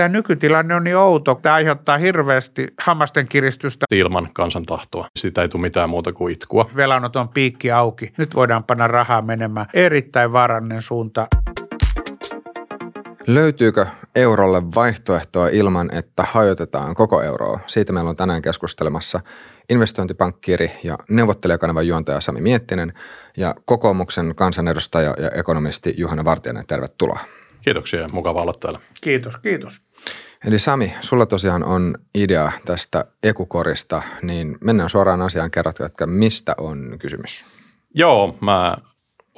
Tämä nykytilanne on niin outo. Tämä aiheuttaa hirveästi hammasten kiristystä. Ilman kansan tahtoa. Siitä ei tule mitään muuta kuin itkua. Velanoton piikki auki. Nyt voidaan panna rahaa menemään. Erittäin vaarallinen suunta. Löytyykö eurolle vaihtoehtoa ilman, että hajotetaan koko euroa? Siitä meillä on tänään keskustelemassa investointipankkiiri ja neuvottelijakanavan juontaja Sami Miettinen ja kokoomuksen kansanedustaja ja ekonomisti Juhana Vartijainen. Tervetuloa. Kiitoksia ja mukava olla täällä. Kiitos, kiitos. Eli Sami, sulla tosiaan on idea tästä ekukorista, niin mennään suoraan asiaan kerrotko, että mistä on kysymys? Joo, mä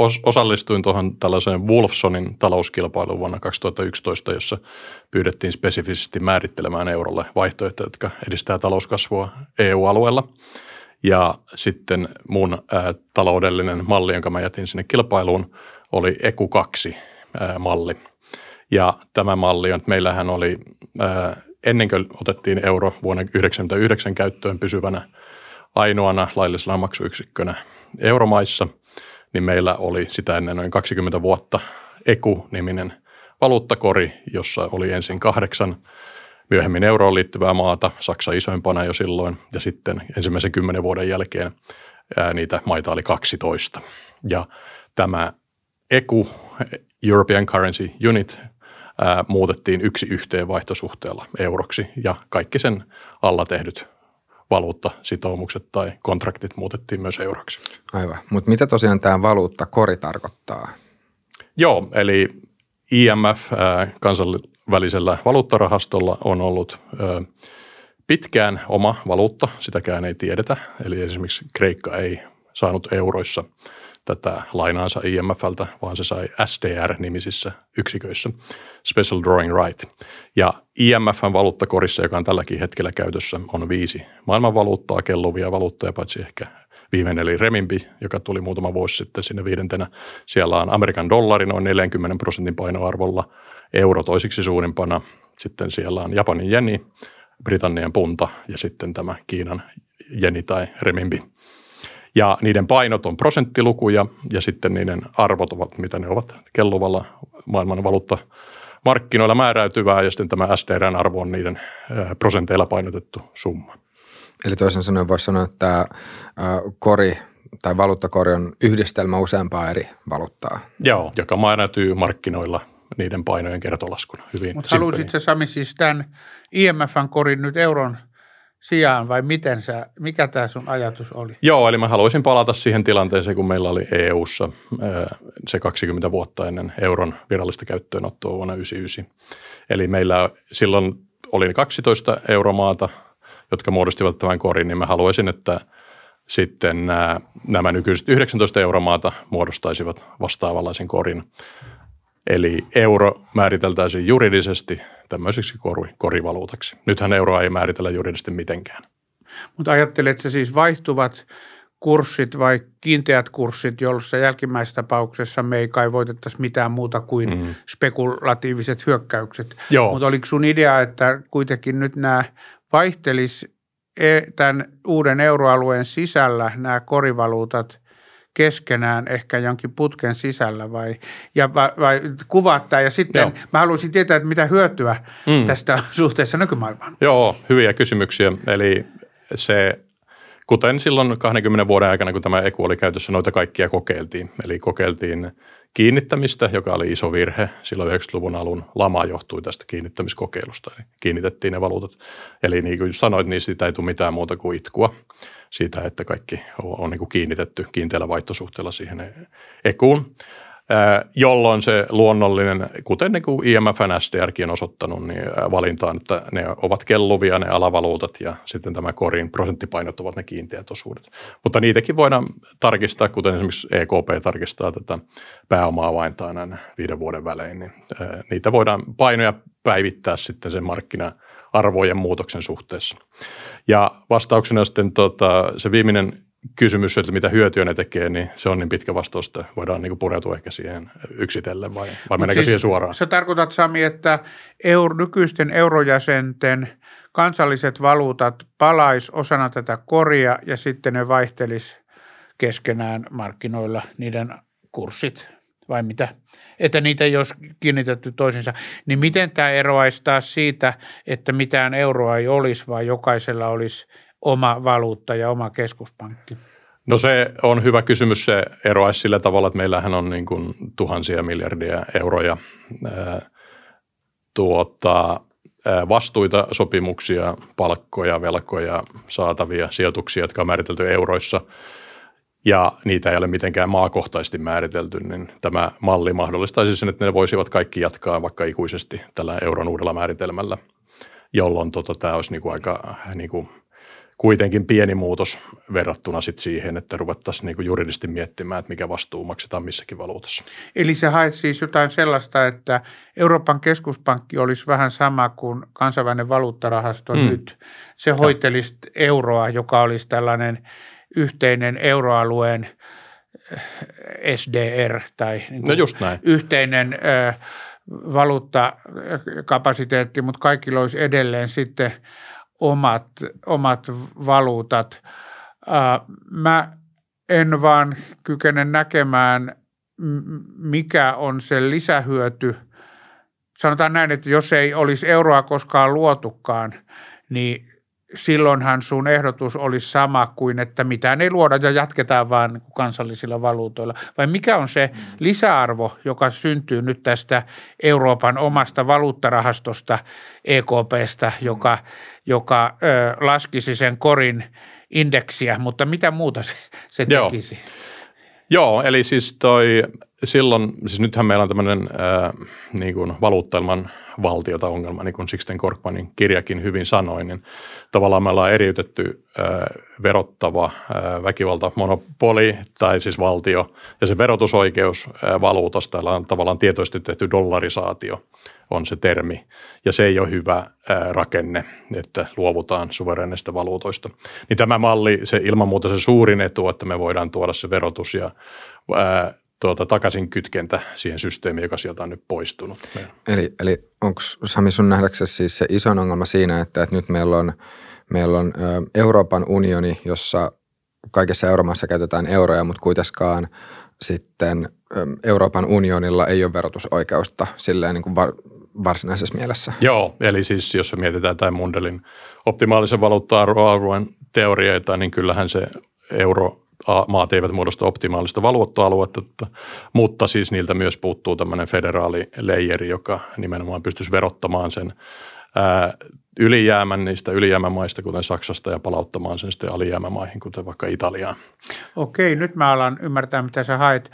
os- osallistuin tuohon tällaiseen Wolfsonin talouskilpailuun vuonna 2011, jossa pyydettiin spesifisesti määrittelemään eurolle vaihtoehtoja, jotka edistää talouskasvua EU-alueella. Ja sitten mun ää, taloudellinen malli, jonka mä jätin sinne kilpailuun, oli EKU 2 ää, malli. Ja tämä malli on, että meillähän oli ää, ennen kuin otettiin euro vuonna 1999 käyttöön pysyvänä ainoana laillisena maksuyksikkönä euromaissa – niin meillä oli sitä ennen noin 20 vuotta EKU-niminen valuuttakori, jossa oli ensin kahdeksan myöhemmin euroon liittyvää maata, Saksa isoimpana jo silloin, ja sitten ensimmäisen kymmenen vuoden jälkeen ää, niitä maita oli 12. Ja tämä EKU, European Currency Unit, ää, muutettiin yksi yhteen vaihtosuhteella euroksi, ja kaikki sen alla tehdyt valuuttasitoumukset tai kontraktit muutettiin myös euroksi. Aivan, mutta mitä tosiaan tämä valuuttakori tarkoittaa? Joo, eli IMF kansainvälisellä valuuttarahastolla on ollut pitkään oma valuutta, sitäkään ei tiedetä. Eli esimerkiksi Kreikka ei saanut euroissa tätä lainaansa IMFltä, vaan se sai SDR-nimisissä yksiköissä, Special Drawing Right. Ja IMFn valuuttakorissa, joka on tälläkin hetkellä käytössä, on viisi maailmanvaluuttaa, kelluvia valuuttoja, paitsi ehkä viimeinen eli remimbi, joka tuli muutama vuosi sitten sinne viidentenä. Siellä on Amerikan dollari noin 40 prosentin painoarvolla, euro toisiksi suurimpana, sitten siellä on Japanin jeni, Britannian punta ja sitten tämä Kiinan jeni tai remimbi. Ja niiden painot on prosenttilukuja ja sitten niiden arvot ovat, mitä ne ovat kelluvalla maailman valuutta markkinoilla määräytyvää ja sitten tämä SDRn arvo on niiden prosenteilla painotettu summa. Eli toisin sanoen voisi sanoa, että tämä kori tai valuuttakori on yhdistelmä useampaa eri valuuttaa. Joo, joka määräytyy markkinoilla niiden painojen kertolaskuna. Hyvin Mutta haluaisitko Sami siis tämän IMFn korin nyt euron – sijaan vai miten sä, mikä tämä sun ajatus oli? Joo, eli mä haluaisin palata siihen tilanteeseen, kun meillä oli EU-ssa se 20 vuotta ennen euron virallista käyttöönottoa vuonna 1999. Eli meillä silloin oli 12 euromaata, jotka muodostivat tämän korin, niin mä haluaisin, että sitten nämä, nämä nykyiset 19 euromaata muodostaisivat vastaavanlaisen korin. Eli euro määriteltäisiin juridisesti tämmöiseksi kori, korivaluutaksi. Nythän euroa ei määritellä juridisesti mitenkään. Mutta ajattelet, siis vaihtuvat kurssit vai kiinteät kurssit, joissa jälkimmäisessä tapauksessa me ei kai voitettaisi mitään muuta kuin mm. spekulatiiviset hyökkäykset. Mutta oliko sun idea, että kuitenkin nyt nämä vaihtelis e, tämän uuden euroalueen sisällä nämä korivaluutat keskenään ehkä jonkin putken sisällä vai, ja vai, vai kuvaat tämä ja sitten Joo. mä haluaisin tietää, että mitä hyötyä mm. tästä suhteessa nykymaailmaan. Joo, hyviä kysymyksiä. Eli se, kuten silloin 20 vuoden aikana, kun tämä EKU oli käytössä, noita kaikkia kokeiltiin. Eli kokeiltiin kiinnittämistä, joka oli iso virhe. Silloin 90-luvun alun lama johtui tästä kiinnittämiskokeilusta. Eli kiinnitettiin ne valuutat. Eli niin kuin sanoit, niin siitä ei tule mitään muuta kuin itkua siitä, että kaikki on, niin kuin kiinnitetty kiinteällä vaihtosuhteella siihen ekuun, jolloin se luonnollinen, kuten niin kuin IMFn SDRkin on osoittanut, niin valinta on, että ne ovat kelluvia ne alavaluutat ja sitten tämä korin prosenttipainot ovat ne kiinteät osuudet. Mutta niitäkin voidaan tarkistaa, kuten esimerkiksi EKP tarkistaa tätä pääomaa vain näin viiden vuoden välein, niin niitä voidaan painoja päivittää sitten sen markkina arvojen muutoksen suhteessa. Ja vastauksena sitten tota, se viimeinen kysymys, että mitä hyötyä ne tekee, niin se on niin pitkä vastaus, että voidaan niin pureutua ehkä siihen yksitellen vai, vai mennäänkö siis siihen suoraan? Sä tarkoitat Sami, että euro, nykyisten eurojäsenten kansalliset valuutat palais osana tätä koria ja sitten ne vaihtelis keskenään markkinoilla niiden kurssit vai mitä? Että niitä ei olisi kiinnitetty toisensa. Niin miten tämä eroaisi taas siitä, että mitään euroa ei olisi, vaan jokaisella olisi oma valuutta ja oma keskuspankki? No se on hyvä kysymys. Se eroaisi sillä tavalla, että meillähän on niin kuin tuhansia miljardia euroja tuota, vastuita, sopimuksia, palkkoja, velkoja, saatavia sijoituksia, jotka on määritelty euroissa – ja niitä ei ole mitenkään maakohtaisesti määritelty, niin tämä malli mahdollistaisi sen, että ne voisivat kaikki jatkaa vaikka ikuisesti tällä euron uudella määritelmällä, jolloin tota, tämä olisi niin kuin aika niin kuin kuitenkin pieni muutos verrattuna sit siihen, että ruvettaisiin niin juridisesti miettimään, että mikä vastuu maksetaan missäkin valuutassa. Eli se haet siis jotain sellaista, että Euroopan keskuspankki olisi vähän sama kuin kansainvälinen valuuttarahasto mm. nyt. Se hoitelisi euroa, joka olisi tällainen yhteinen euroalueen SDR tai niin no just näin. yhteinen ö, valuuttakapasiteetti, mutta kaikilla olisi edelleen sitten omat, omat valuutat. Mä en vaan kykene näkemään, mikä on se lisähyöty. Sanotaan näin, että jos ei olisi euroa koskaan luotukaan, niin silloinhan sun ehdotus olisi sama kuin, että mitään ei luoda ja jatketaan vaan kansallisilla valuutoilla. Vai mikä on se lisäarvo, joka syntyy nyt tästä Euroopan omasta valuuttarahastosta EKPstä, joka, joka ö, laskisi sen korin indeksiä, mutta mitä muuta se, se tekisi? Joo. Joo, eli siis toi silloin, siis nythän meillä on tämmöinen niin kuin valuuttailman valtiota ongelma, niin kuin Sixten Korkmanin kirjakin hyvin sanoi, niin tavallaan me ollaan eriytetty äh, verottava äh, väkivaltamonopoli tai siis valtio ja se verotusoikeus äh, valuutasta, on tavallaan tietoisesti tehty dollarisaatio on se termi, ja se ei ole hyvä ää, rakenne, että luovutaan suverenista valuutoista. Niin tämä malli, se ilman muuta se suurin etu, että me voidaan tuoda se verotus ja ää, tuota, takaisin kytkentä siihen systeemiin, joka sieltä on nyt poistunut. Eli, eli onko Sami sun nähdäksesi siis se iso ongelma siinä, että, että nyt meillä on, meillä on Euroopan unioni, jossa kaikessa euromaassa käytetään euroja, mutta kuitenkaan sitten Euroopan unionilla ei ole verotusoikeusta silleen niin kuin varsinaisessa mielessä. Joo, eli siis jos mietitään tämän Mundelin optimaalisen valuutta-alueen teorioita, niin kyllähän se euro maat eivät muodosta optimaalista valuutta-aluetta, mutta siis niiltä myös puuttuu tämmöinen federaalileijeri, joka nimenomaan pystyisi verottamaan sen ää, ylijäämän niistä ylijäämämaista, kuten Saksasta, ja palauttamaan sen sitten alijäämämaihin, kuten vaikka Italiaan. Okei, nyt mä alan ymmärtää, mitä sä haet.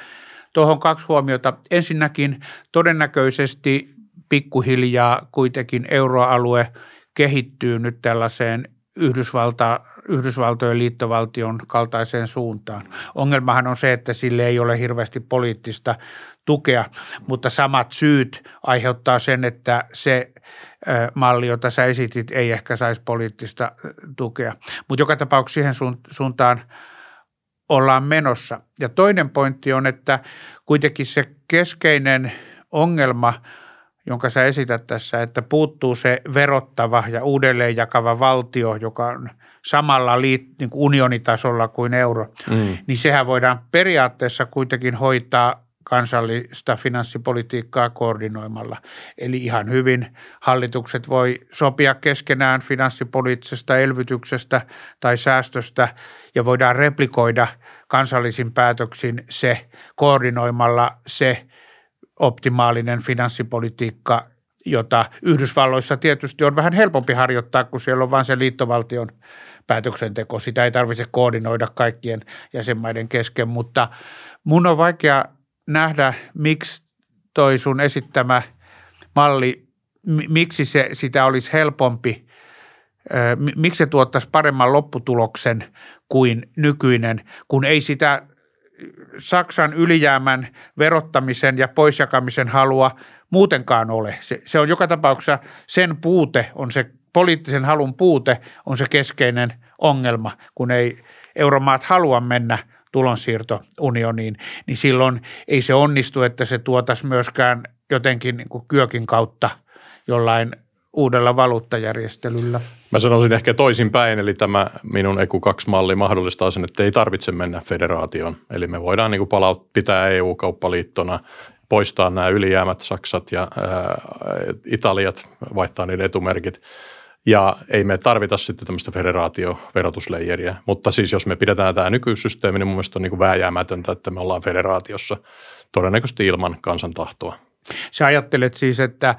Tuohon kaksi huomiota. Ensinnäkin todennäköisesti pikkuhiljaa kuitenkin euroalue kehittyy nyt tällaiseen Yhdysvalta, Yhdysvaltojen liittovaltion kaltaiseen suuntaan. Ongelmahan on se, että sille ei ole hirveästi poliittista tukea, mutta samat syyt aiheuttaa sen, että se malli, jota sä esitit, ei ehkä saisi poliittista tukea. Mutta joka tapauksessa siihen suuntaan ollaan menossa. Ja toinen pointti on, että kuitenkin se keskeinen ongelma – jonka sä esität tässä, että puuttuu se verottava ja uudelleen jakava valtio, joka on samalla liit, niin kuin unionitasolla kuin euro, mm. niin sehän voidaan periaatteessa kuitenkin hoitaa kansallista finanssipolitiikkaa koordinoimalla. Eli ihan hyvin hallitukset voi sopia keskenään finanssipoliittisesta elvytyksestä tai säästöstä ja voidaan replikoida kansallisin päätöksin se koordinoimalla se optimaalinen finanssipolitiikka, jota Yhdysvalloissa tietysti on vähän helpompi harjoittaa, kun siellä on vain se liittovaltion päätöksenteko. Sitä ei tarvitse koordinoida kaikkien jäsenmaiden kesken, mutta mun on vaikea nähdä, miksi toi sun esittämä malli, miksi se, sitä olisi helpompi, miksi se tuottaisi paremman lopputuloksen kuin nykyinen, kun ei sitä Saksan ylijäämän verottamisen ja poisjakamisen halua muutenkaan ole. Se, se on joka tapauksessa sen puute, on se poliittisen halun puute, on se keskeinen ongelma, kun ei euromaat halua mennä tulonsiirtounioniin, niin silloin ei se onnistu, että se tuotaisi myöskään jotenkin niin kuin kyökin kautta jollain uudella valuuttajärjestelyllä? Mä sanoisin ehkä toisinpäin, eli tämä minun EKU 2-malli mahdollistaa sen, että ei tarvitse mennä federaation. Eli me voidaan niin palaut- pitää EU-kauppaliittona, poistaa nämä ylijäämät Saksat ja ää, Italiat, vaihtaa niiden etumerkit. Ja ei me tarvita sitten tämmöistä federaatioverotusleijeriä. Mutta siis jos me pidetään tämä nykysysteemi, niin mun mielestä on niin kuin vääjäämätöntä, että me ollaan federaatiossa todennäköisesti ilman kansan tahtoa. Sä ajattelet siis, että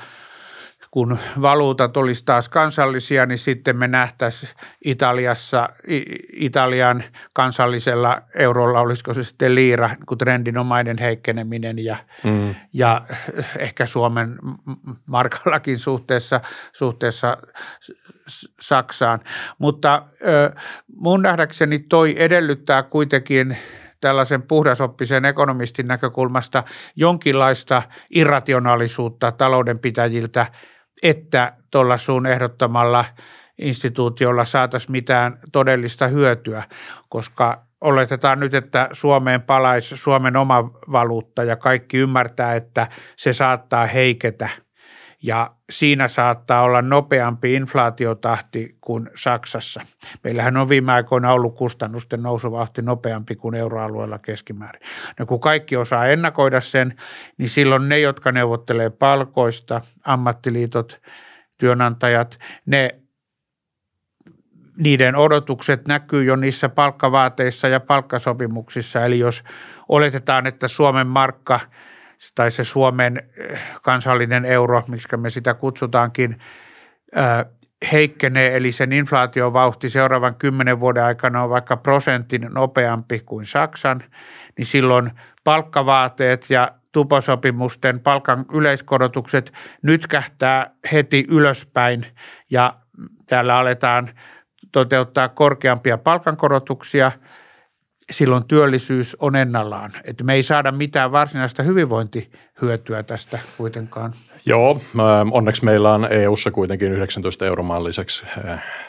kun valuutat olisi taas kansallisia, niin sitten me nähtäisiin Italiassa, Italian kansallisella eurolla, olisiko se sitten liira, kun trendinomainen heikkeneminen ja, mm. ja ehkä Suomen markallakin suhteessa, suhteessa Saksaan. Mutta mun nähdäkseni toi edellyttää kuitenkin tällaisen puhdasoppisen ekonomistin näkökulmasta jonkinlaista irrationaalisuutta taloudenpitäjiltä – että tuolla sun ehdottamalla instituutiolla saataisiin mitään todellista hyötyä, koska oletetaan nyt, että Suomeen palaisi Suomen oma valuutta ja kaikki ymmärtää, että se saattaa heiketä – ja siinä saattaa olla nopeampi inflaatiotahti kuin Saksassa. Meillähän on viime aikoina ollut kustannusten nousuvauhti nopeampi kuin euroalueella keskimäärin. No kun kaikki osaa ennakoida sen, niin silloin ne, jotka neuvottelee palkoista, ammattiliitot, työnantajat, ne niiden odotukset näkyy jo niissä palkkavaateissa ja palkkasopimuksissa. Eli jos oletetaan, että Suomen markka – tai se Suomen eh, kansallinen euro, miksi me sitä kutsutaankin, heikkenee, eli sen inflaatiovauhti seuraavan kymmenen vuoden aikana on vaikka prosentin nopeampi kuin Saksan, niin silloin palkkavaateet ja tuposopimusten palkan yleiskorotukset nyt kähtää heti ylöspäin ja täällä aletaan toteuttaa korkeampia palkankorotuksia – silloin työllisyys on ennallaan. Että me ei saada mitään varsinaista hyvinvointihyötyä tästä kuitenkaan. Joo, onneksi meillä on EU-ssa kuitenkin 19 euromaan lisäksi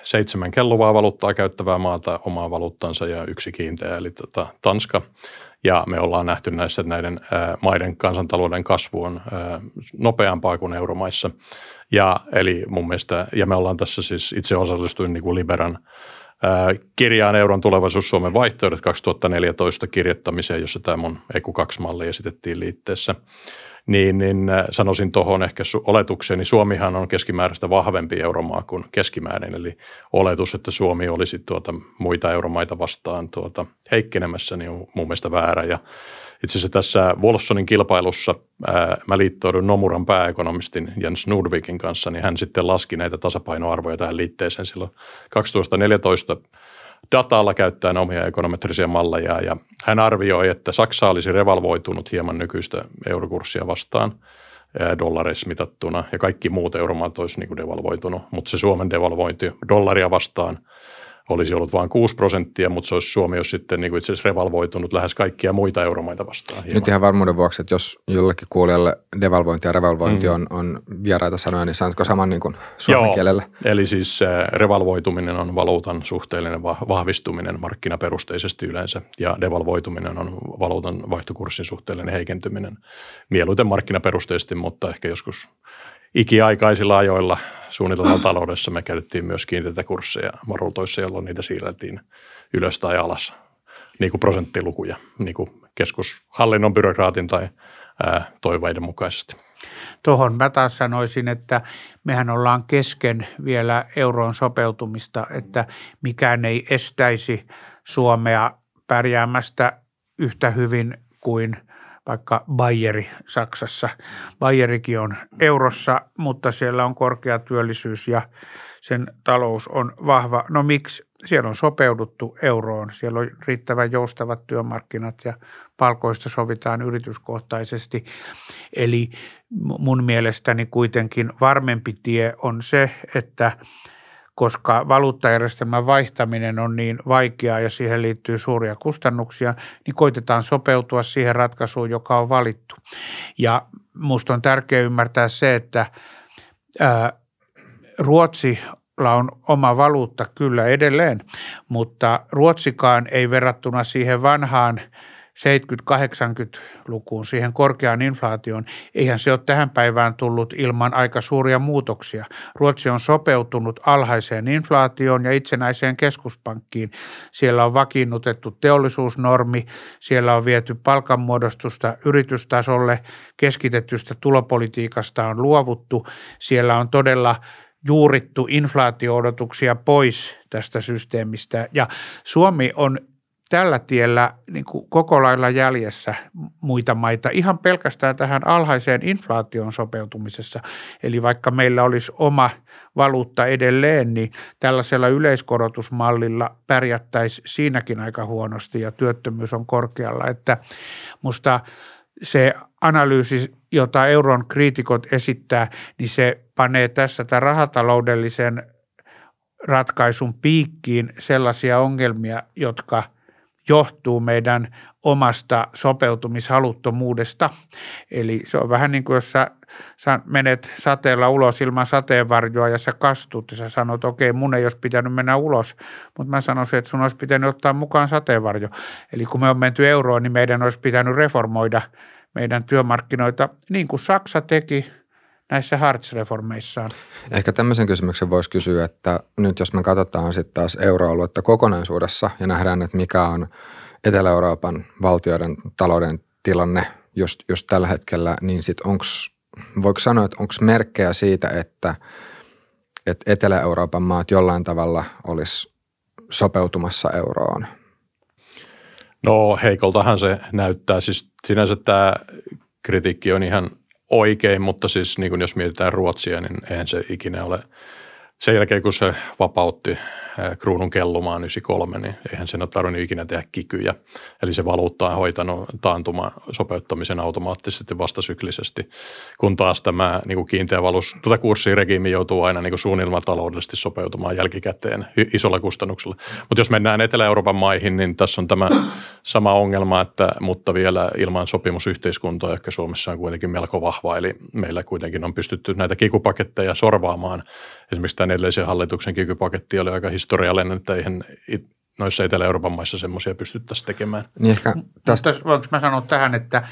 seitsemän kelluvaa valuuttaa käyttävää maata omaa valuuttansa ja yksi kiinteä, eli tota, Tanska. Ja me ollaan nähty näissä, että näiden maiden kansantalouden kasvu on nopeampaa kuin euromaissa. Ja, eli mun mielestä, ja me ollaan tässä siis itse osallistuin niin kuin Liberan – kirjaan Euron tulevaisuus Suomen vaihtoehdot 2014 kirjoittamiseen, jossa tämä mun EQ2-malli esitettiin liitteessä. Niin, niin sanoisin tuohon ehkä oletukseni, Suomihan on keskimääräistä vahvempi euromaa kuin keskimäärin, eli oletus, että Suomi olisi tuota muita euromaita vastaan tuota heikkenemässä, niin on mun mielestä väärä. Ja itse asiassa tässä Wolfsonin kilpailussa ää, mä liittoudun Nomuran pääekonomistin Jens Nordvikin kanssa, niin hän sitten laski näitä tasapainoarvoja tähän liitteeseen silloin 2014 datalla käyttäen omia ekonometrisia malleja. Ja hän arvioi, että Saksa olisi revalvoitunut hieman nykyistä eurokurssia vastaan dollareissa mitattuna. Ja kaikki muut euromaat olisi niin devalvoitunut, mutta se Suomen devalvointi dollaria vastaan – olisi ollut vain 6 prosenttia, mutta se olisi Suomi olisi sitten niin kuin itse asiassa revalvoitunut lähes kaikkia muita euromaita vastaan. Hieman. Nyt ihan varmuuden vuoksi, että jos jollekin kuulijalle devalvointi ja revalvointi mm. on, on vieraita sanoja, niin sanotko saman niin kuin suomen Joo, kielellä? eli siis äh, revalvoituminen on valuutan suhteellinen vahvistuminen markkinaperusteisesti yleensä ja devalvoituminen on valuutan vaihtokurssin suhteellinen heikentyminen mieluiten markkinaperusteisesti, mutta ehkä joskus ikiaikaisilla ajoilla suunnitelma taloudessa me käytettiin myös kiinteitä kursseja marultoissa, jolloin niitä siirrettiin ylös tai alas, niin kuin prosenttilukuja, niin kuin keskushallinnon byrokraatin tai ää, toiveiden mukaisesti. Tuohon mä taas sanoisin, että mehän ollaan kesken vielä euroon sopeutumista, että mikään ei estäisi Suomea pärjäämästä yhtä hyvin kuin – vaikka Bayeri Saksassa. Bayerikin on eurossa, mutta siellä on korkea työllisyys ja sen talous on vahva. No miksi? Siellä on sopeuduttu euroon, siellä on riittävän joustavat työmarkkinat ja palkoista sovitaan yrityskohtaisesti. Eli mun mielestäni kuitenkin varmempi tie on se, että koska valuuttajärjestelmän vaihtaminen on niin vaikeaa ja siihen liittyy suuria kustannuksia, niin koitetaan sopeutua siihen ratkaisuun, joka on valittu. Ja minusta on tärkeää ymmärtää se, että ää, Ruotsilla on oma valuutta kyllä edelleen, mutta Ruotsikaan ei verrattuna siihen vanhaan 70-80-lukuun siihen korkeaan inflaatioon, eihän se ole tähän päivään tullut ilman aika suuria muutoksia. Ruotsi on sopeutunut alhaiseen inflaatioon ja itsenäiseen keskuspankkiin. Siellä on vakiinnutettu teollisuusnormi, siellä on viety palkanmuodostusta yritystasolle, keskitettystä tulopolitiikasta on luovuttu, siellä on todella juurittu inflaatio-odotuksia pois tästä systeemistä. Ja Suomi on tällä tiellä niin kuin koko lailla jäljessä muita maita ihan pelkästään tähän alhaiseen inflaation sopeutumisessa. Eli vaikka meillä olisi oma valuutta edelleen, niin tällaisella yleiskorotusmallilla pärjättäisiin siinäkin aika huonosti ja työttömyys on korkealla. Että musta se analyysi, jota euron kriitikot esittää, niin se panee tässä tämän rahataloudellisen ratkaisun piikkiin sellaisia ongelmia, jotka – johtuu meidän omasta sopeutumishaluttomuudesta. Eli se on vähän niin kuin jos sä, menet sateella ulos ilman sateenvarjoa ja sä kastut ja sä sanot, okei mun ei olisi pitänyt mennä ulos, mutta mä sanoisin, että sun olisi pitänyt ottaa mukaan sateenvarjo. Eli kun me on menty euroon, niin meidän olisi pitänyt reformoida meidän työmarkkinoita niin kuin Saksa teki näissä Hartz-reformeissaan. Ehkä tämmöisen kysymyksen voisi kysyä, että nyt jos me katsotaan sitten taas euroaluetta kokonaisuudessa ja nähdään, että mikä on Etelä-Euroopan valtioiden talouden tilanne just, just tällä hetkellä, niin sitten onko, voiko sanoa, että onko merkkejä siitä, että, että Etelä-Euroopan maat jollain tavalla olisi sopeutumassa euroon? No heikoltahan se näyttää. Siis sinänsä tämä kritiikki on ihan oikein, mutta siis niin kuin jos mietitään Ruotsia, niin eihän se ikinä ole sen jälkeen, kun se vapautti kruunun kellumaan 93, niin eihän sen ole tarvinnut ikinä tehdä kikyjä. Eli se valuutta on hoitanut taantuma sopeuttamisen automaattisesti vastasyklisesti, kun taas tämä niin kuin kiinteä valus, tuota kurssiregiimi joutuu aina niin kuin taloudellisesti sopeutumaan jälkikäteen isolla kustannuksella. Mutta jos mennään Etelä-Euroopan maihin, niin tässä on tämä sama ongelma, että, mutta vielä ilman sopimusyhteiskuntaa, ehkä Suomessa on kuitenkin melko vahva, eli meillä kuitenkin on pystytty näitä kikupaketteja sorvaamaan. Esimerkiksi tämän edellisen hallituksen kikypaketti oli aika historiallinen, että eihän noissa Etelä-Euroopan maissa semmoisia pystyttäisiin tekemään. Niin ehkä tästä... Voinko mä sanoa tähän, että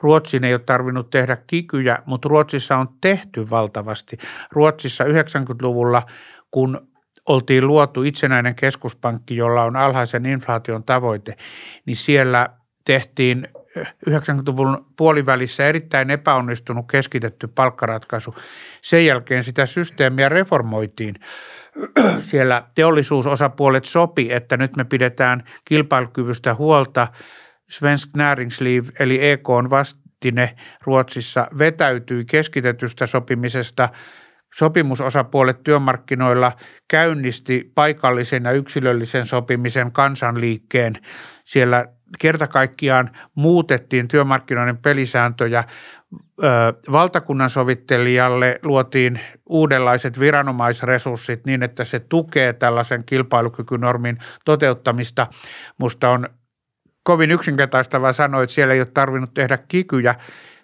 Ruotsin ei ole tarvinnut tehdä kikyjä, mutta Ruotsissa on tehty valtavasti. Ruotsissa 90-luvulla, kun oltiin luotu itsenäinen keskuspankki, jolla on alhaisen inflaation tavoite, niin siellä tehtiin 90-luvun puolivälissä erittäin epäonnistunut keskitetty palkkaratkaisu. Sen jälkeen sitä systeemiä reformoitiin siellä teollisuusosapuolet sopi, että nyt me pidetään kilpailukyvystä huolta. Svensk Näringsliv eli EK on vastine Ruotsissa vetäytyi keskitetystä sopimisesta. Sopimusosapuolet työmarkkinoilla käynnisti paikallisen ja yksilöllisen sopimisen kansanliikkeen. Siellä kerta kaikkiaan muutettiin työmarkkinoiden pelisääntöjä valtakunnan sovittelijalle luotiin uudenlaiset viranomaisresurssit niin, että se tukee tällaisen kilpailukykynormin toteuttamista. Musta on kovin yksinkertaistavaa sanoa, että siellä ei ole tarvinnut tehdä kikyjä.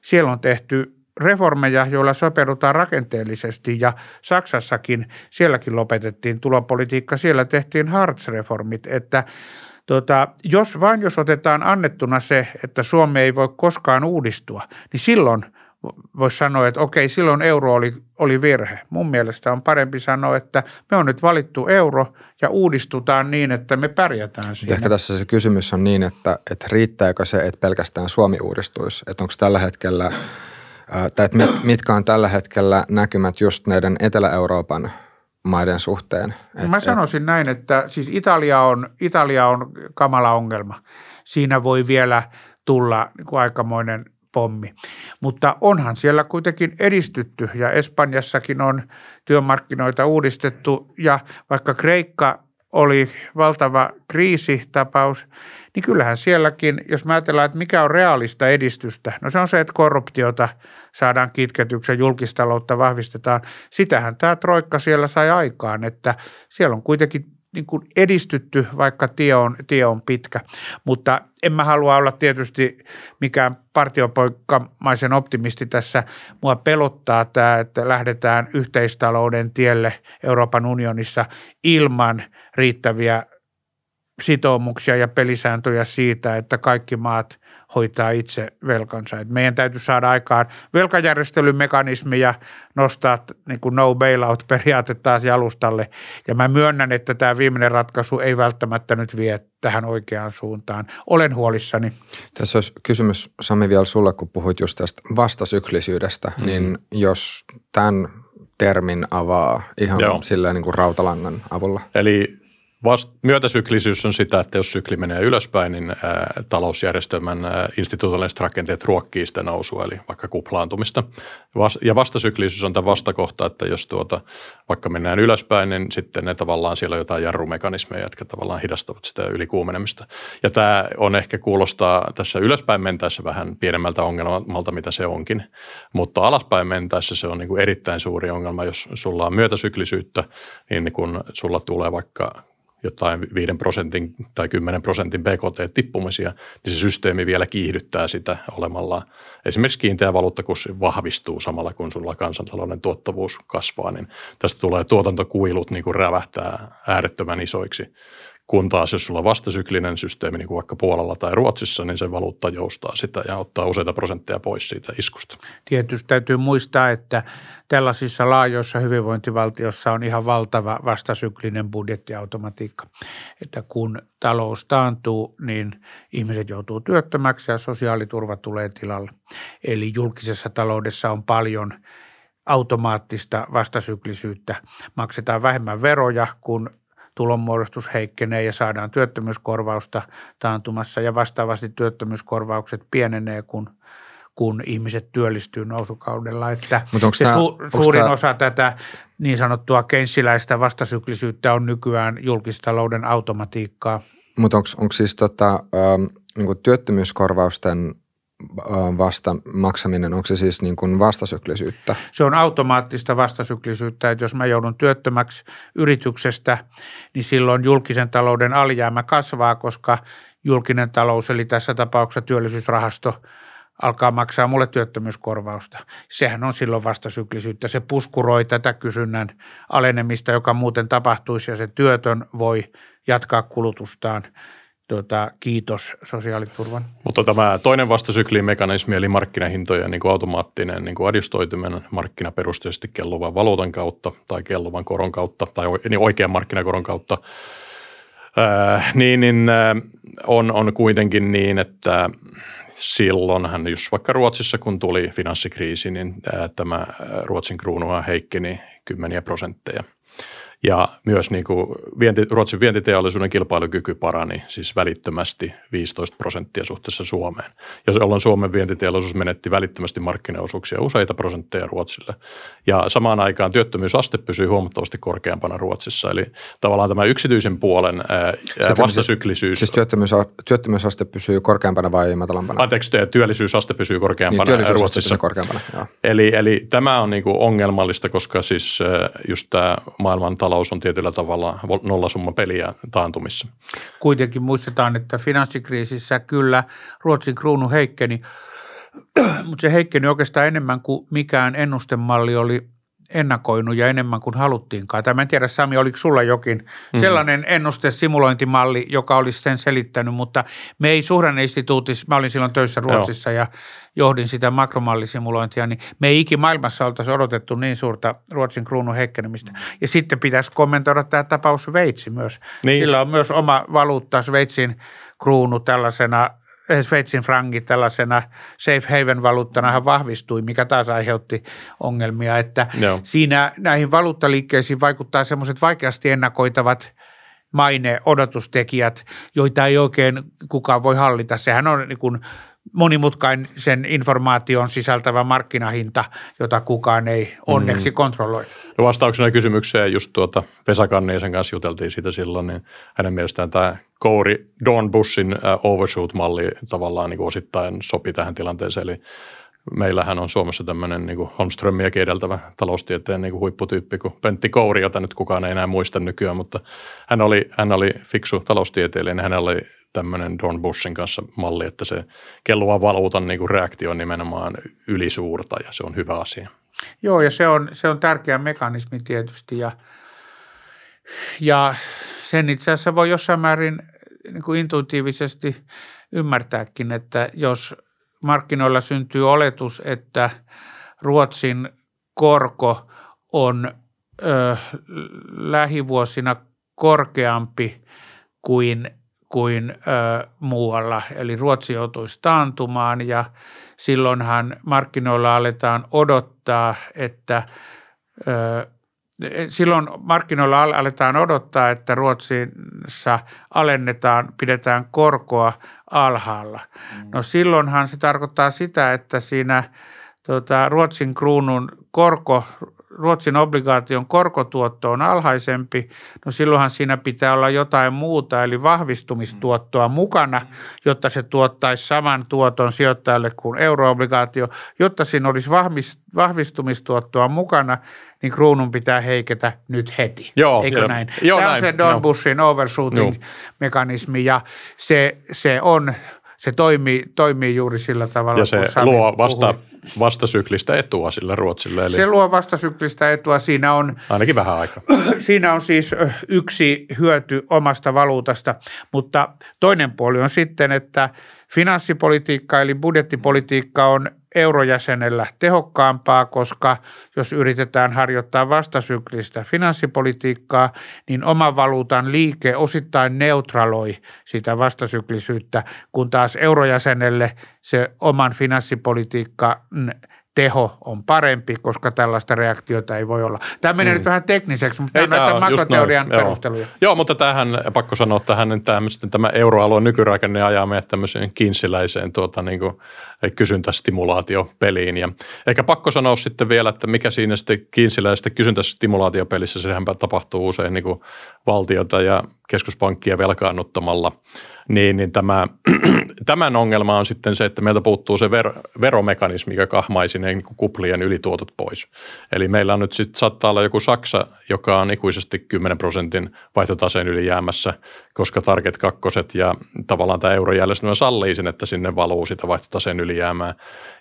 Siellä on tehty reformeja, joilla sopeudutaan rakenteellisesti ja Saksassakin, sielläkin lopetettiin tulopolitiikka, siellä tehtiin Hartz-reformit, että Tota, jos vain jos otetaan annettuna se, että Suomi ei voi koskaan uudistua, niin silloin voisi sanoa, että okei, silloin euro oli, oli virhe. Mun mielestä on parempi sanoa, että me on nyt valittu euro ja uudistutaan niin, että me pärjätään siinä. Ehkä tässä se kysymys on niin, että, että riittääkö se, että pelkästään Suomi uudistuisi? Että onko tällä hetkellä, tai että mitkä on tällä hetkellä näkymät just näiden Etelä-Euroopan maiden suhteen? Et, Mä sanoisin et, näin, että siis Italia on, Italia on kamala ongelma. Siinä voi vielä tulla niin kuin aikamoinen pommi. Mutta onhan siellä kuitenkin edistytty ja Espanjassakin on työmarkkinoita uudistettu ja vaikka Kreikka oli valtava kriisitapaus, niin kyllähän sielläkin, jos mä ajatellaan, että mikä on realista edistystä, no se on se, että korruptiota saadaan kitketyksi julkistaloutta vahvistetaan. Sitähän tämä Troikka siellä sai aikaan, että siellä on kuitenkin niin kuin edistytty, vaikka tie on, tie on pitkä. Mutta en mä halua olla tietysti mikään partiopoikkamaisen optimisti tässä. Mua pelottaa tämä, että lähdetään yhteistalouden tielle Euroopan unionissa ilman riittäviä sitoumuksia ja pelisääntöjä siitä, että kaikki maat hoitaa itse velkansa. Et meidän täytyy saada aikaan velkajärjestelymekanismi ja nostaa niin kuin no bailout periaate taas jalustalle. Ja mä myönnän, että tämä viimeinen ratkaisu ei välttämättä nyt vie tähän oikeaan suuntaan. Olen huolissani. Tässä olisi kysymys Sami vielä sulle, kun puhuit just tästä vastasyklisyydestä, mm. niin jos tämän termin avaa ihan Joo. silleen niin kuin rautalangan avulla. Eli Vast, myötäsyklisyys on sitä, että jos sykli menee ylöspäin, niin ää, talousjärjestelmän ää, rakenteet ruokkii sitä nousua, eli vaikka kuplaantumista. Vas, ja vastasyklisyys on tämä vastakohta, että jos tuota, vaikka mennään ylöspäin, niin sitten ne tavallaan siellä on jotain jarrumekanismeja, jotka tavallaan hidastavat sitä ylikuumenemista. Ja tämä on ehkä kuulostaa tässä ylöspäin mentäessä vähän pienemmältä ongelmalta, mitä se onkin, mutta alaspäin mentäessä se on niin kuin erittäin suuri ongelma, jos sulla on myötäsyklisyyttä, niin kun sulla tulee vaikka jotain 5 prosentin tai 10 prosentin BKT-tippumisia, niin se systeemi vielä kiihdyttää sitä olemalla. Esimerkiksi kiinteä valuuttakurssi vahvistuu samalla, kun sulla kansantalouden tuottavuus kasvaa, niin tästä tulee tuotantokuilut niin kuin rävähtää äärettömän isoiksi. Kun taas jos sulla on vastasyklinen systeemi, niin kuin vaikka Puolalla tai Ruotsissa, niin se valuutta joustaa sitä ja ottaa useita prosentteja pois siitä iskusta. Tietysti täytyy muistaa, että tällaisissa laajoissa hyvinvointivaltiossa on ihan valtava vastasyklinen budjettiautomatiikka. Että kun talous taantuu, niin ihmiset joutuu työttömäksi ja sosiaaliturva tulee tilalle. Eli julkisessa taloudessa on paljon automaattista vastasyklisyyttä. Maksetaan vähemmän veroja, kun tulonmuodostus heikkenee ja saadaan työttömyyskorvausta taantumassa ja vastaavasti työttömyyskorvaukset pienenee, kun, kun ihmiset työllistyy nousukaudella. Että se tämä, su, suurin tämä... osa tätä niin sanottua keinsiläistä vastasyklisyyttä on nykyään julkistalouden automatiikkaa. Mutta onko siis tota, ähm, niin työttömyyskorvausten vasta maksaminen, onko se siis niin kuin vastasyklisyyttä? Se on automaattista vastasyklisyyttä, että jos mä joudun työttömäksi yrityksestä, niin silloin julkisen talouden alijäämä kasvaa, koska julkinen talous, eli tässä tapauksessa työllisyysrahasto, alkaa maksaa mulle työttömyyskorvausta. Sehän on silloin vastasyklisyyttä. Se puskuroi tätä kysynnän alenemista, joka muuten tapahtuisi ja se työtön voi jatkaa kulutustaan tuota, kiitos sosiaaliturvan. Mutta tämä toinen vastasyklin mekanismi, eli markkinahintojen niin kuin automaattinen niin kuin adjustoituminen markkinaperusteisesti kelluvan valuutan kautta tai kelluvan koron kautta tai niin oikean markkinakoron kautta, niin, niin on, on kuitenkin niin, että silloinhan, jos vaikka Ruotsissa kun tuli finanssikriisi, niin tämä Ruotsin kruunua heikkeni kymmeniä prosentteja – ja myös niin kuin vienti, Ruotsin vientiteollisuuden kilpailukyky parani siis välittömästi 15 prosenttia suhteessa Suomeen. Ja jolloin Suomen vientiteollisuus menetti välittömästi markkinaosuuksia useita prosentteja Ruotsille. Ja samaan aikaan työttömyysaste pysyy huomattavasti korkeampana Ruotsissa. Eli tavallaan tämä yksityisen puolen ää, vastasyklisyys. Siis työttömyys, työttömyysaste pysyy korkeampana vai matalampana? Anteeksi, työllisyysaste pysyy korkeampana niin, työllisyysaste Ruotsissa. Pysyy korkeampana, joo. Eli, eli tämä on niin kuin ongelmallista, koska siis just tämä maailman talous on tietyllä tavalla nollasumma peliä taantumissa. Kuitenkin muistetaan, että finanssikriisissä kyllä Ruotsin kruunu heikkeni, mutta se heikkeni oikeastaan enemmän kuin mikään ennustemalli oli ennakoinut ja enemmän kuin haluttiinkaan. Tämä en tiedä, Sami, oliko sulla jokin mm-hmm. sellainen ennustesimulointimalli, joka olisi sen selittänyt, mutta me ei suhdanneinstituutissa, mä olin silloin töissä Ruotsissa Joo. ja johdin sitä makromallisimulointia, niin me ei ikimaailmassa oltaisi odotettu niin suurta Ruotsin kruunun heikkenemistä. Ja sitten pitäisi kommentoida tämä tapaus Sveitsi myös. Niin. Sillä on myös oma valuutta Sveitsin kruunu tällaisena Sveitsin frangi tällaisena safe haven valuuttana vahvistui, mikä taas aiheutti ongelmia, että Joo. siinä näihin valuuttaliikkeisiin vaikuttaa semmoiset vaikeasti ennakoitavat maine, odotustekijät, joita ei oikein kukaan voi hallita. Sehän on niin kuin monimutkaisen informaation sisältävä markkinahinta, jota kukaan ei onneksi mm. kontrolloi. No vastauksena kysymykseen just tuota Vesa Kanniisen kanssa juteltiin siitä silloin, niin hänen mielestään tämä kouri Don Bushin äh, overshoot-malli tavallaan niin kuin osittain sopi tähän tilanteeseen, eli meillähän on Suomessa tämmöinen niin kuin Holmströmiä edeltävä taloustieteen niin kuin huipputyyppi kuin Pentti Kouri, jota nyt kukaan ei enää muista nykyään, mutta hän oli, hän oli fiksu taloustieteilijä, niin hänellä oli tämmöinen Don Bushin kanssa malli, että se kelluva valuutan niin kuin reaktio on nimenomaan ylisuurta ja se on hyvä asia. Joo, ja se on, se on tärkeä mekanismi tietysti ja, ja sen itse asiassa voi jossain määrin niin kuin intuitiivisesti ymmärtääkin, että jos markkinoilla syntyy oletus, että Ruotsin korko on ö, lähivuosina korkeampi kuin, kuin ö, muualla. Eli Ruotsi joutuisi taantumaan ja silloinhan markkinoilla aletaan odottaa, että ö, silloin markkinoilla aletaan odottaa, että Ruotsissa alennetaan, pidetään korkoa alhaalla. Mm. No silloinhan se tarkoittaa sitä, että siinä tota, Ruotsin kruunun korko Ruotsin obligaation korkotuotto on alhaisempi, no silloinhan siinä pitää olla jotain muuta, eli vahvistumistuottoa mukana, jotta se tuottaisi saman tuoton sijoittajalle kuin euroobligaatio. Jotta siinä olisi vahvistumistuottoa mukana, niin kruunun pitää heiketä nyt heti. Joo, Eikö joo, näin? Joo, Tämä näin, on se Don Bushin overshooting-mekanismi ja se, se on se toimii, toimii juuri sillä tavalla. Ja se luo vasta, vastasyklistä etua sille Ruotsille. Eli... Se luo vastasyklistä etua. Siinä on, Ainakin vähän aikaa. Siinä on siis yksi hyöty omasta valuutasta, mutta toinen puoli on sitten, että finanssipolitiikka eli budjettipolitiikka on eurojäsenellä tehokkaampaa, koska jos yritetään harjoittaa vastasyklistä finanssipolitiikkaa, niin oma valuutan liike osittain neutraloi sitä vastasyklisyyttä, kun taas eurojäsenelle se oman finanssipolitiikka teho on parempi, koska tällaista reaktiota ei voi olla. Tämä menee mm. nyt vähän tekniseksi, mutta ei, tämä on näitä makroteorian perusteluja. Joo. Joo, mutta tähän pakko sanoa tähän, että tämä euroalueen nykyrakenne ajaa meidät tämmöiseen kinsiläiseen tuota, niin kuin kysyntästimulaatiopeliin. Ja ehkä pakko sanoa sitten vielä, että mikä siinä sitten kinsiläisestä kysyntästimulaatiopelissä, sehän tapahtuu usein niin kuin valtiota ja keskuspankkia velkaannuttamalla – niin, niin tämä, tämän ongelma on sitten se, että meiltä puuttuu se ver, veromekanismi, joka kahmaisi ne niin kuplien ylituotot pois. Eli meillä on nyt sitten saattaa olla joku Saksa, joka on ikuisesti 10 prosentin vaihtotaseen ylijäämässä, koska Target 2 ja tavallaan tämä eurojärjestelmä sallii sen, että sinne valuu sitä vaihtotaseen ylijäämää.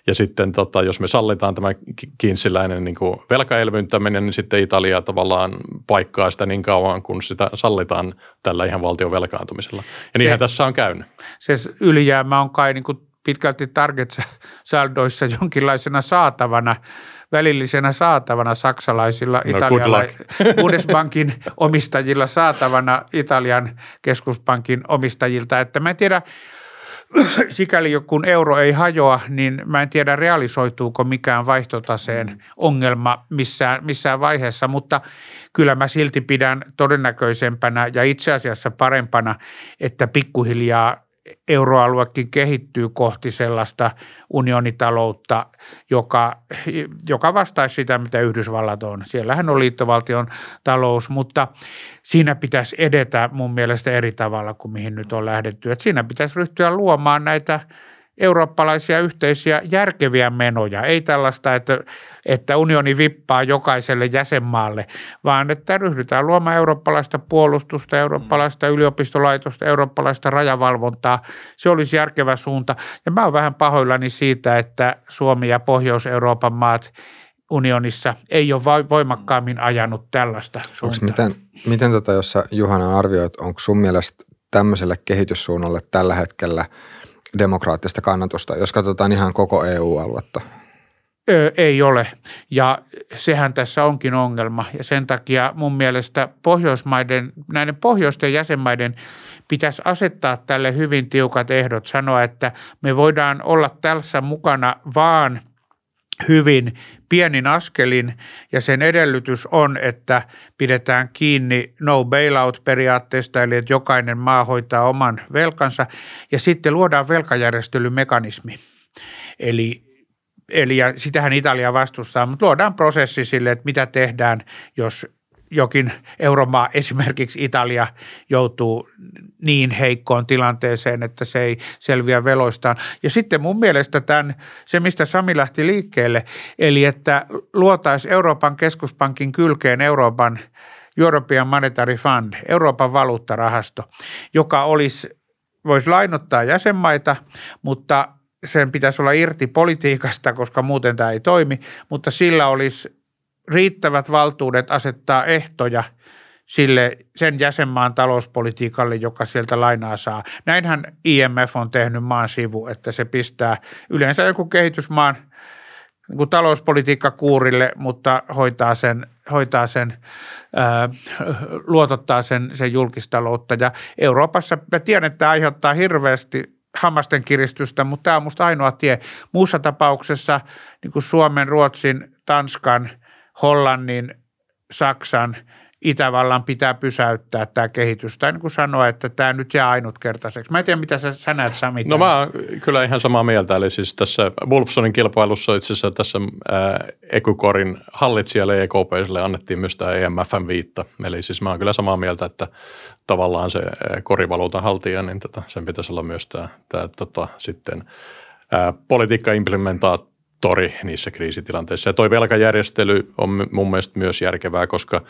Ja sitten tota, jos me sallitaan tämä kinsiläinen niin kuin velkaelvyntäminen, niin sitten Italia tavallaan paikkaa sitä niin kauan, kun sitä sallitaan tällä ihan valtion velkaantumisella. Ja niinhän tässä on käynyt. Se ylijäämä on kai niin kuin pitkälti target-saldoissa jonkinlaisena saatavana, välillisenä saatavana saksalaisilla, no, Italialla, Bundesbankin omistajilla saatavana Italian keskuspankin omistajilta. Että mä en tiedä, sikäli kun euro ei hajoa, niin mä en tiedä realisoituuko mikään vaihtotaseen ongelma missään, missään vaiheessa, mutta kyllä mä silti pidän todennäköisempänä ja itse asiassa parempana, että pikkuhiljaa euroaluekin kehittyy kohti sellaista unionitaloutta, joka, joka vastaisi sitä, mitä Yhdysvallat on. Siellähän on liittovaltion talous, mutta siinä pitäisi edetä mun mielestä eri tavalla kuin mihin nyt on lähdetty. Et siinä pitäisi ryhtyä luomaan näitä eurooppalaisia yhteisiä järkeviä menoja. Ei tällaista, että, että unioni vippaa jokaiselle jäsenmaalle, vaan että ryhdytään luomaan eurooppalaista puolustusta, eurooppalaista yliopistolaitosta, eurooppalaista rajavalvontaa. Se olisi järkevä suunta. Ja mä oon vähän pahoillani siitä, että Suomi ja Pohjois-Euroopan maat unionissa ei ole voimakkaammin ajanut tällaista suuntaa. miten, miten tota, jos sä Juhana arvioit, onko sun mielestä tämmöiselle kehityssuunnalle tällä hetkellä – demokraattista kannatusta, jos katsotaan ihan koko EU-aluetta? Ei ole. Ja sehän tässä onkin ongelma. Ja sen takia mun mielestä Pohjoismaiden, näiden pohjoisten jäsenmaiden pitäisi asettaa tälle hyvin tiukat ehdot. Sanoa, että me voidaan olla tässä mukana vaan hyvin pienin askelin ja sen edellytys on, että pidetään kiinni no bailout periaatteesta, eli että jokainen maa hoitaa oman velkansa ja sitten luodaan velkajärjestelymekanismi. Eli Eli ja sitähän Italia vastustaa, mutta luodaan prosessi sille, että mitä tehdään, jos jokin euromaa, esimerkiksi Italia, joutuu niin heikkoon tilanteeseen, että se ei selviä veloistaan. Ja sitten mun mielestä tämän, se, mistä Sami lähti liikkeelle, eli että luotaisiin Euroopan keskuspankin kylkeen Euroopan European Monetary Fund, Euroopan valuuttarahasto, joka olisi, voisi lainottaa jäsenmaita, mutta sen pitäisi olla irti politiikasta, koska muuten tämä ei toimi, mutta sillä olisi riittävät valtuudet asettaa ehtoja sille sen jäsenmaan talouspolitiikalle, joka sieltä lainaa saa. Näinhän IMF on tehnyt maan sivu, että se pistää yleensä joku kehitysmaan niin kuin talouspolitiikka kuurille, mutta hoitaa sen, hoitaa sen ää, luotottaa sen, sen julkistaloutta. Ja Euroopassa mä tiedän, että tämä aiheuttaa hirveästi hammasten kiristystä, mutta tämä on minusta ainoa tie. Muussa tapauksessa niin kuin Suomen, Ruotsin, Tanskan, Hollannin, Saksan – Itävallan pitää pysäyttää tämä kehitys, tai niin kuin sanoa, että tämä nyt jää ainutkertaiseksi. Mä en tiedä, mitä sä, sä näet Sami. No mä oon kyllä ihan samaa mieltä, eli siis tässä Wolfsonin kilpailussa itse asiassa tässä ää, Ecucorin hallitsijalle EKPselle annettiin myös tämä EMFn viitta, eli siis mä oon kyllä samaa mieltä, että tavallaan se korivaluutan haltija, niin tota, sen pitäisi olla myös tämä, tämä tota, sitten ää, politiikka implementaat tori niissä kriisitilanteissa. Ja toi velkajärjestely on mun mielestä myös järkevää, koska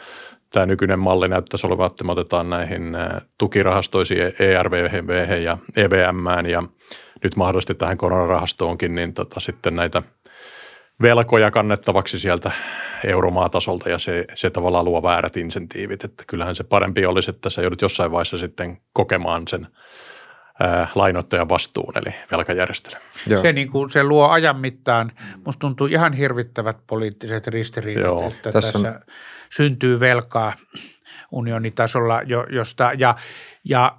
tämä nykyinen malli näyttäisi olevan, että me otetaan näihin tukirahastoisiin ERVV ja EVM ja nyt mahdollisesti tähän koronarahastoonkin, niin tota, sitten näitä velkoja kannettavaksi sieltä euromaatasolta ja se, se tavallaan luo väärät insentiivit, että kyllähän se parempi olisi, että sä joudut jossain vaiheessa sitten kokemaan sen lainoittajan vastuun, eli velkajärjestely. Joo. Se, niin kuin, se luo ajan mittaan, musta tuntuu ihan hirvittävät poliittiset ristiriidat, Joo. että tässä, tässä on... syntyy velkaa unionitasolla, josta, ja, ja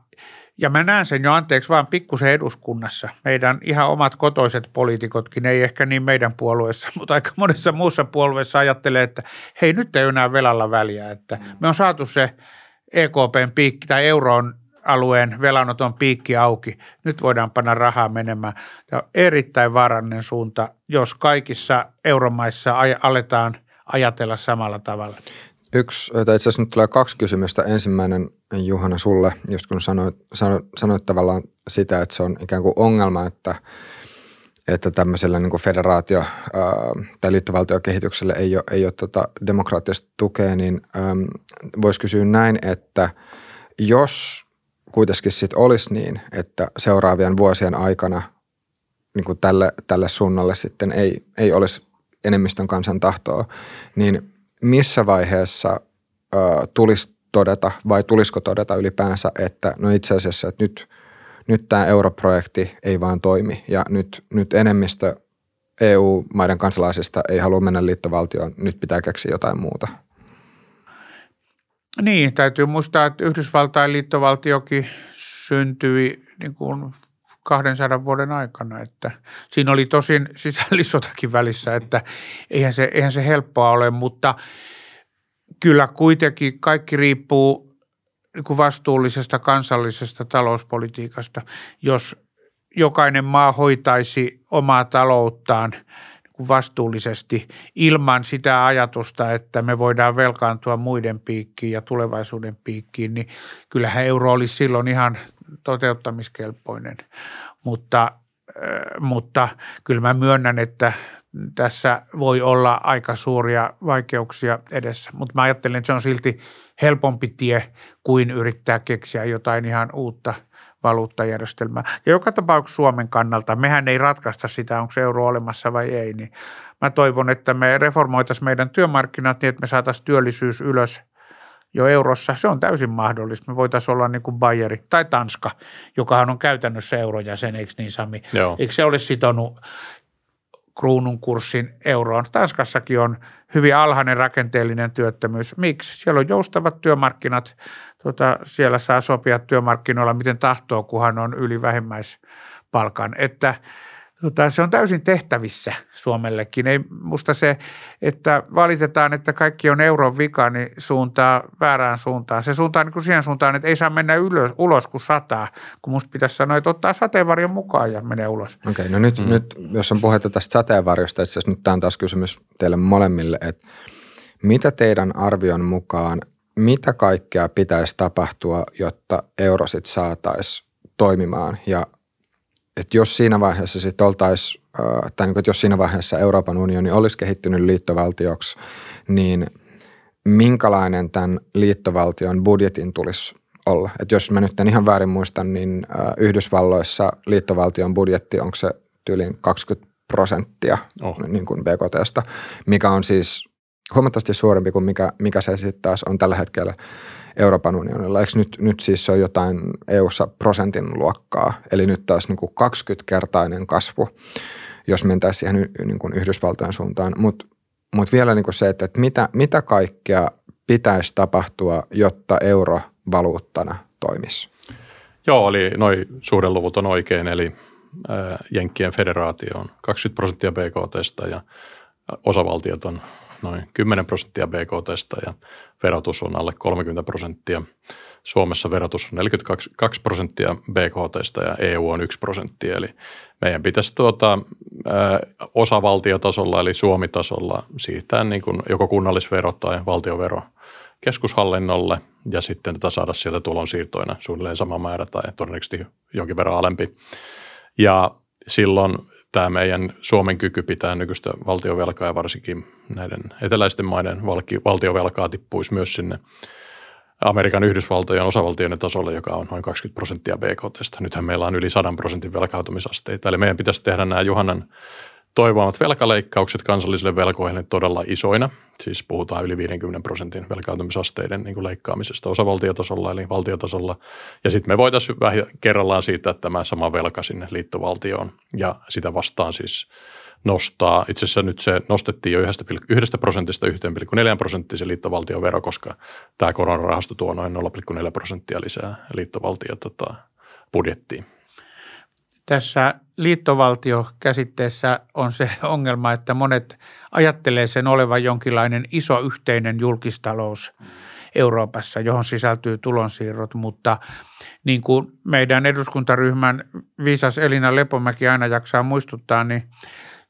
ja mä näen sen jo anteeksi vaan pikkusen eduskunnassa. Meidän ihan omat kotoiset poliitikotkin, ei ehkä niin meidän puolueessa, mutta aika monessa muussa puolueessa ajattelee, että hei nyt ei enää velalla väliä. Että me on saatu se EKPn piikki tai euron alueen velanoton piikki auki. Nyt voidaan panna rahaa menemään. Tämä on erittäin vaarallinen suunta, jos kaikissa euromaissa aletaan ajatella samalla tavalla. Yksi, tai itse asiassa nyt tulee kaksi kysymystä. Ensimmäinen, Juhana, sulle, just kun sanoit, sanoit, sanoit tavallaan sitä, että se on ikään kuin ongelma, että, että tämmöisellä niin kuin federaatio- tai liittovaltiokehitykselle ei ole, ei ole tota demokraattista tukea, niin voisi kysyä näin, että jos kuitenkin sitten olisi niin, että seuraavien vuosien aikana niin kuin tälle, tälle suunnalle sitten ei, ei olisi enemmistön kansan tahtoa, niin missä vaiheessa ö, tulisi todeta vai tulisiko todeta ylipäänsä, että no itse asiassa, että nyt, nyt tämä europrojekti ei vaan toimi ja nyt, nyt enemmistö EU-maiden kansalaisista ei halua mennä liittovaltioon, nyt pitää keksiä jotain muuta – niin, täytyy muistaa, että Yhdysvaltain liittovaltiokin syntyi niin kuin 200 vuoden aikana, että siinä oli tosin sisällissotakin välissä, että eihän se, eihän se helppoa ole, mutta kyllä kuitenkin kaikki riippuu niin vastuullisesta kansallisesta talouspolitiikasta. Jos jokainen maa hoitaisi omaa talouttaan – vastuullisesti ilman sitä ajatusta, että me voidaan velkaantua muiden piikkiin ja tulevaisuuden piikkiin, niin kyllähän euro olisi silloin ihan toteuttamiskelpoinen. Mutta, äh, mutta kyllä mä myönnän, että tässä voi olla aika suuria vaikeuksia edessä, mutta mä ajattelen, että se on silti helpompi tie kuin yrittää keksiä jotain ihan uutta – valuuttajärjestelmää. Ja joka tapauksessa Suomen kannalta, mehän ei ratkaista sitä, onko se euro olemassa vai ei, niin mä toivon, että me reformoitaisiin meidän työmarkkinat niin, että me saataisiin työllisyys ylös jo eurossa. Se on täysin mahdollista. Me voitaisiin olla niin kuin Bayeri tai Tanska, jokahan on käytännössä eurojäsen, eikö niin Sami? Joo. Eikö se ole sitonut kruunun kurssin euroon? Tanskassakin on hyvin alhainen rakenteellinen työttömyys. Miksi? Siellä on joustavat työmarkkinat, tota, siellä saa sopia työmarkkinoilla miten tahtoo, kunhan on yli vähimmäispalkan. Että tota, se on täysin tehtävissä Suomellekin. Ei musta se, että valitetaan, että kaikki on euron vika, niin suuntaa väärään suuntaan. Se suuntaa niin kuin siihen suuntaan, että ei saa mennä ylös, ulos kuin sataa, kun musta pitäisi sanoa, että ottaa sateenvarjon mukaan ja menee ulos. Okei, okay, no nyt, mm. nyt jos on puhetta tästä sateenvarjosta, itse asiassa nyt tämä on taas kysymys teille molemmille, että mitä teidän arvion mukaan mitä kaikkea pitäisi tapahtua, jotta euro sitten saataisiin toimimaan ja että jos siinä vaiheessa sitten oltaisiin, tai niin kuin, että jos siinä vaiheessa Euroopan unioni olisi kehittynyt liittovaltioksi, niin minkälainen tämän liittovaltion budjetin tulisi olla? Että jos mä nyt en ihan väärin muistan, niin Yhdysvalloissa liittovaltion budjetti, onko se tyyliin 20 prosenttia oh. niin kuin BKTstä, mikä on siis huomattavasti suurempi kuin mikä, mikä se sitten taas on tällä hetkellä Euroopan unionilla. Eikö nyt, nyt siis se on jotain EU-ssa prosentin luokkaa, eli nyt taas niin kuin 20-kertainen kasvu, jos mentäisiin siihen niin kuin Yhdysvaltojen suuntaan. Mutta mut vielä niin kuin se, että, että mitä, mitä kaikkea pitäisi tapahtua, jotta euro valuuttana toimisi? Joo, eli noin suuren luvut on oikein, eli Jenkkien federaatio on 20 prosenttia BKTstä ja osavaltiot on noin 10 prosenttia BKTstä ja verotus on alle 30 prosenttia. Suomessa verotus on 42 prosenttia BKTstä ja EU on 1 prosenttia. Eli meidän pitäisi tuota, ää, osavaltiotasolla eli Suomi-tasolla siirtää niin kuin joko kunnallisvero tai valtiovero keskushallinnolle ja sitten tätä saada sieltä tulonsiirtoina suunnilleen sama määrä tai todennäköisesti jonkin verran alempi. Ja silloin tämä meidän Suomen kyky pitää nykyistä valtiovelkaa ja varsinkin näiden eteläisten maiden valtiovelkaa tippuisi myös sinne Amerikan Yhdysvaltojen osavaltioiden tasolle, joka on noin 20 prosenttia BKTstä. Nythän meillä on yli 100 prosentin velkautumisasteita. Eli meidän pitäisi tehdä nämä Juhannan toivomat velkaleikkaukset kansallisille velkoille todella isoina. Siis puhutaan yli 50 prosentin velkautumisasteiden niin leikkaamisesta osavaltiotasolla eli valtiotasolla. Ja sitten me voitaisiin vähän kerrallaan siitä, että tämä sama velka sinne liittovaltioon ja sitä vastaan siis nostaa. Itse asiassa nyt se nostettiin jo 1 prosentista 1,4 prosenttia se liittovaltion vero, koska tämä koronarahasto tuo noin 0,4 prosenttia lisää liittovaltio tota, budjettiin. Tässä liittovaltiokäsitteessä on se ongelma, että monet ajattelee sen olevan jonkinlainen iso yhteinen julkistalous Euroopassa, johon sisältyy tulonsiirrot, mutta niin kuin meidän eduskuntaryhmän viisas Elina Lepomäki aina jaksaa muistuttaa, niin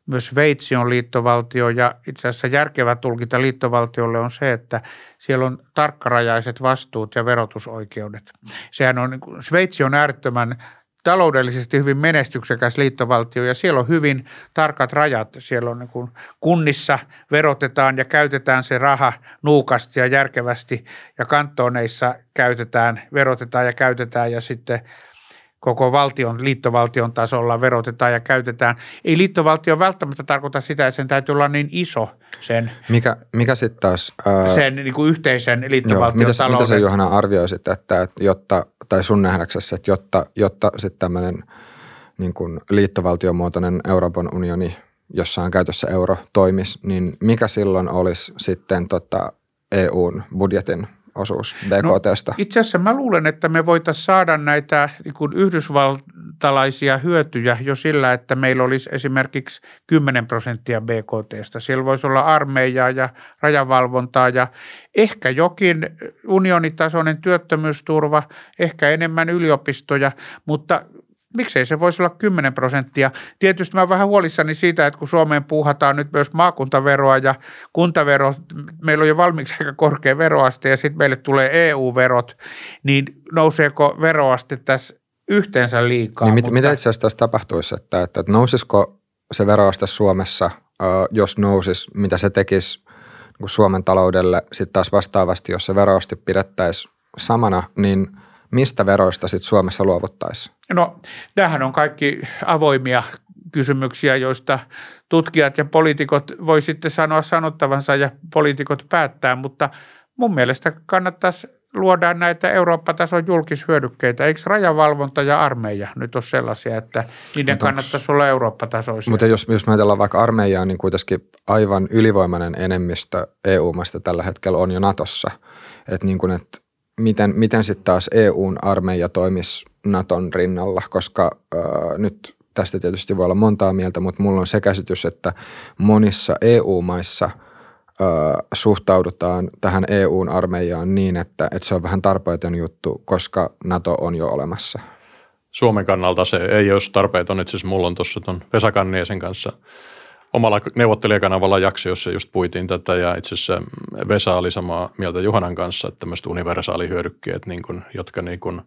myös Sveitsi on liittovaltio ja itse asiassa järkevä tulkinta liittovaltiolle on se, että siellä on tarkkarajaiset vastuut ja verotusoikeudet. Sehän on, niin Sveitsi on äärettömän taloudellisesti hyvin menestyksekäs liittovaltio ja siellä on hyvin tarkat rajat. Siellä on niin kuin kunnissa verotetaan ja käytetään se raha nuukasti ja järkevästi ja kantoneissa käytetään, verotetaan ja käytetään ja sitten koko valtion, liittovaltion tasolla verotetaan ja käytetään. Ei liittovaltio välttämättä tarkoita sitä, että sen täytyy olla niin iso sen, mikä, mikä sitten taas... Ää, sen niin kuin yhteisen liittovaltion joo, mitä, mitä sä Johanna arvioisit, että, että jotta, tai sun nähdäksessä, että jotta, jotta sitten tämmöinen niin kuin liittovaltiomuotoinen Euroopan unioni, jossa on käytössä euro, toimisi, niin mikä silloin olisi sitten tota EUn budjetin osuus BKTstä? No, itse asiassa mä luulen, että me voitaisiin saada näitä niin kuin yhdysvaltalaisia hyötyjä jo sillä, että meillä olisi esimerkiksi 10 prosenttia BKTstä. Siellä voisi olla armeijaa ja rajavalvontaa ja ehkä jokin unionitasoinen työttömyysturva, ehkä enemmän yliopistoja, mutta miksei se voisi olla 10 prosenttia. Tietysti mä vähän huolissani siitä, että kun Suomeen puuhataan nyt myös maakuntaveroa ja kuntavero, meillä on jo valmiiksi aika korkea veroaste ja sitten meille tulee EU-verot, niin nouseeko veroaste tässä yhteensä liikaa? Niin mutta... Mitä itse asiassa tässä tapahtuisi, että, että nousisiko se veroaste Suomessa, jos nousisi, mitä se tekisi niin Suomen taloudelle, sitten taas vastaavasti, jos se veroaste pidettäisiin samana, niin – mistä veroista sitten Suomessa luovuttaisiin? No, tämähän on kaikki avoimia kysymyksiä, joista tutkijat ja poliitikot voi sitten sanoa sanottavansa ja poliitikot päättää, mutta mun mielestä kannattaisi luoda näitä Eurooppa-tason julkishyödykkeitä. Eikö rajavalvonta ja armeija nyt ole sellaisia, että niiden mutta kannattaisi olla Eurooppa-tasoisia? Mutta jos, jos me ajatellaan vaikka armeijaa, niin kuitenkin aivan ylivoimainen enemmistö EU-maista tällä hetkellä on jo Natossa. Että niin kuin, että miten, miten sitten taas EUn armeija toimisi Naton rinnalla, koska äh, nyt tästä tietysti voi olla montaa mieltä, mutta mulla on se käsitys, että monissa EU-maissa äh, suhtaudutaan tähän EUn armeijaan niin, että, että se on vähän tarpeeton juttu, koska NATO on jo olemassa. Suomen kannalta se ei olisi tarpeeton. Itse asiassa mulla on tuossa tuon Vesa kanssa – omalla neuvottelijakanavalla jakso, jossa just puitiin tätä ja itse asiassa Vesa oli samaa mieltä Juhanan kanssa, että tämmöiset universaalihyödykkeet, niin kuin, jotka niin kuin,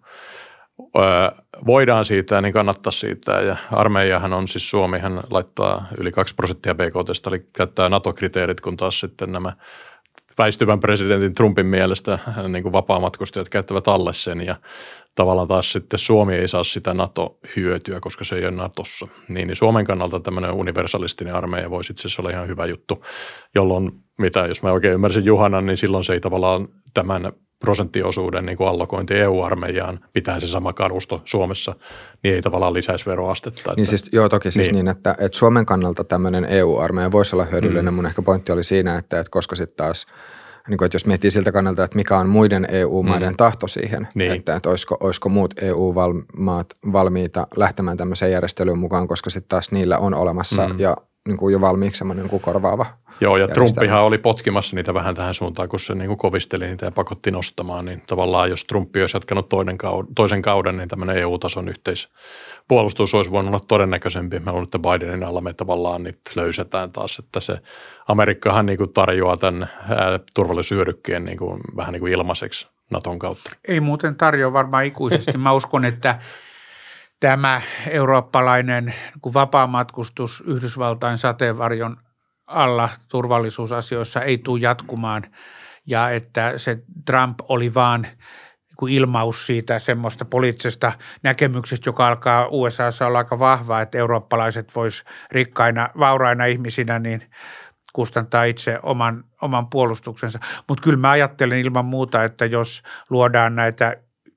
ö, voidaan siitä, niin kannattaa siitä. Ja armeijahan on siis Suomi, hän laittaa yli 2 prosenttia BKT, eli käyttää NATO-kriteerit, kun taas sitten nämä väistyvän presidentin Trumpin mielestä niin kuin vapaamatkustajat käyttävät alle sen ja tavallaan taas sitten Suomi ei saa sitä NATO-hyötyä, koska se ei ole NATOssa. Niin, niin Suomen kannalta tämmöinen universalistinen armeija voisi itse asiassa olla ihan hyvä juttu, jolloin mitä, jos mä oikein ymmärsin Juhanan, niin silloin se ei tavallaan tämän prosenttiosuuden niin kuin allokointi EU-armeijaan, pitää se sama kalusto Suomessa, niin ei tavallaan lisäisi veroastetta. Että, niin siis, joo, toki siis niin, niin että, että Suomen kannalta tämmöinen EU-armeija voisi olla hyödyllinen. Mm. Mun ehkä pointti oli siinä, että, että koska sitten taas niin kuin, että jos miettii siltä kannalta, että mikä on muiden EU-maiden mm. tahto siihen, niin. että, että olisiko, olisiko muut EU-maat valmiita lähtemään tämmöiseen järjestelyyn mukaan, koska sitten taas niillä on olemassa mm. ja niin kuin jo valmiiksi semmoinen niin korvaava Joo, ja Trumpihan oli potkimassa niitä vähän tähän suuntaan, kun se niin kuin kovisteli niitä ja pakotti nostamaan, niin tavallaan jos Trumpi olisi jatkanut toinen kauden, toisen kauden, niin tämmöinen EU-tason yhteispuolustus olisi voinut olla todennäköisempi. Mä luulen, että Bidenin alla me tavallaan nyt löysetään taas, että se Amerikkahan niin kuin tarjoaa tämän turvallisuushyödykkeen niin kuin, vähän niin kuin ilmaiseksi Naton kautta. Ei muuten tarjoa varmaan ikuisesti. Mä uskon, että tämä eurooppalainen niin vapaamatkustus Yhdysvaltain sateenvarjon alla turvallisuusasioissa ei tule jatkumaan ja että se Trump oli vaan niin ilmaus siitä semmoista poliittisesta näkemyksestä, joka alkaa USAssa olla aika vahvaa, että eurooppalaiset vois rikkaina, vauraina ihmisinä niin kustantaa itse oman, oman puolustuksensa. Mutta kyllä mä ajattelen ilman muuta, että jos luodaan näitä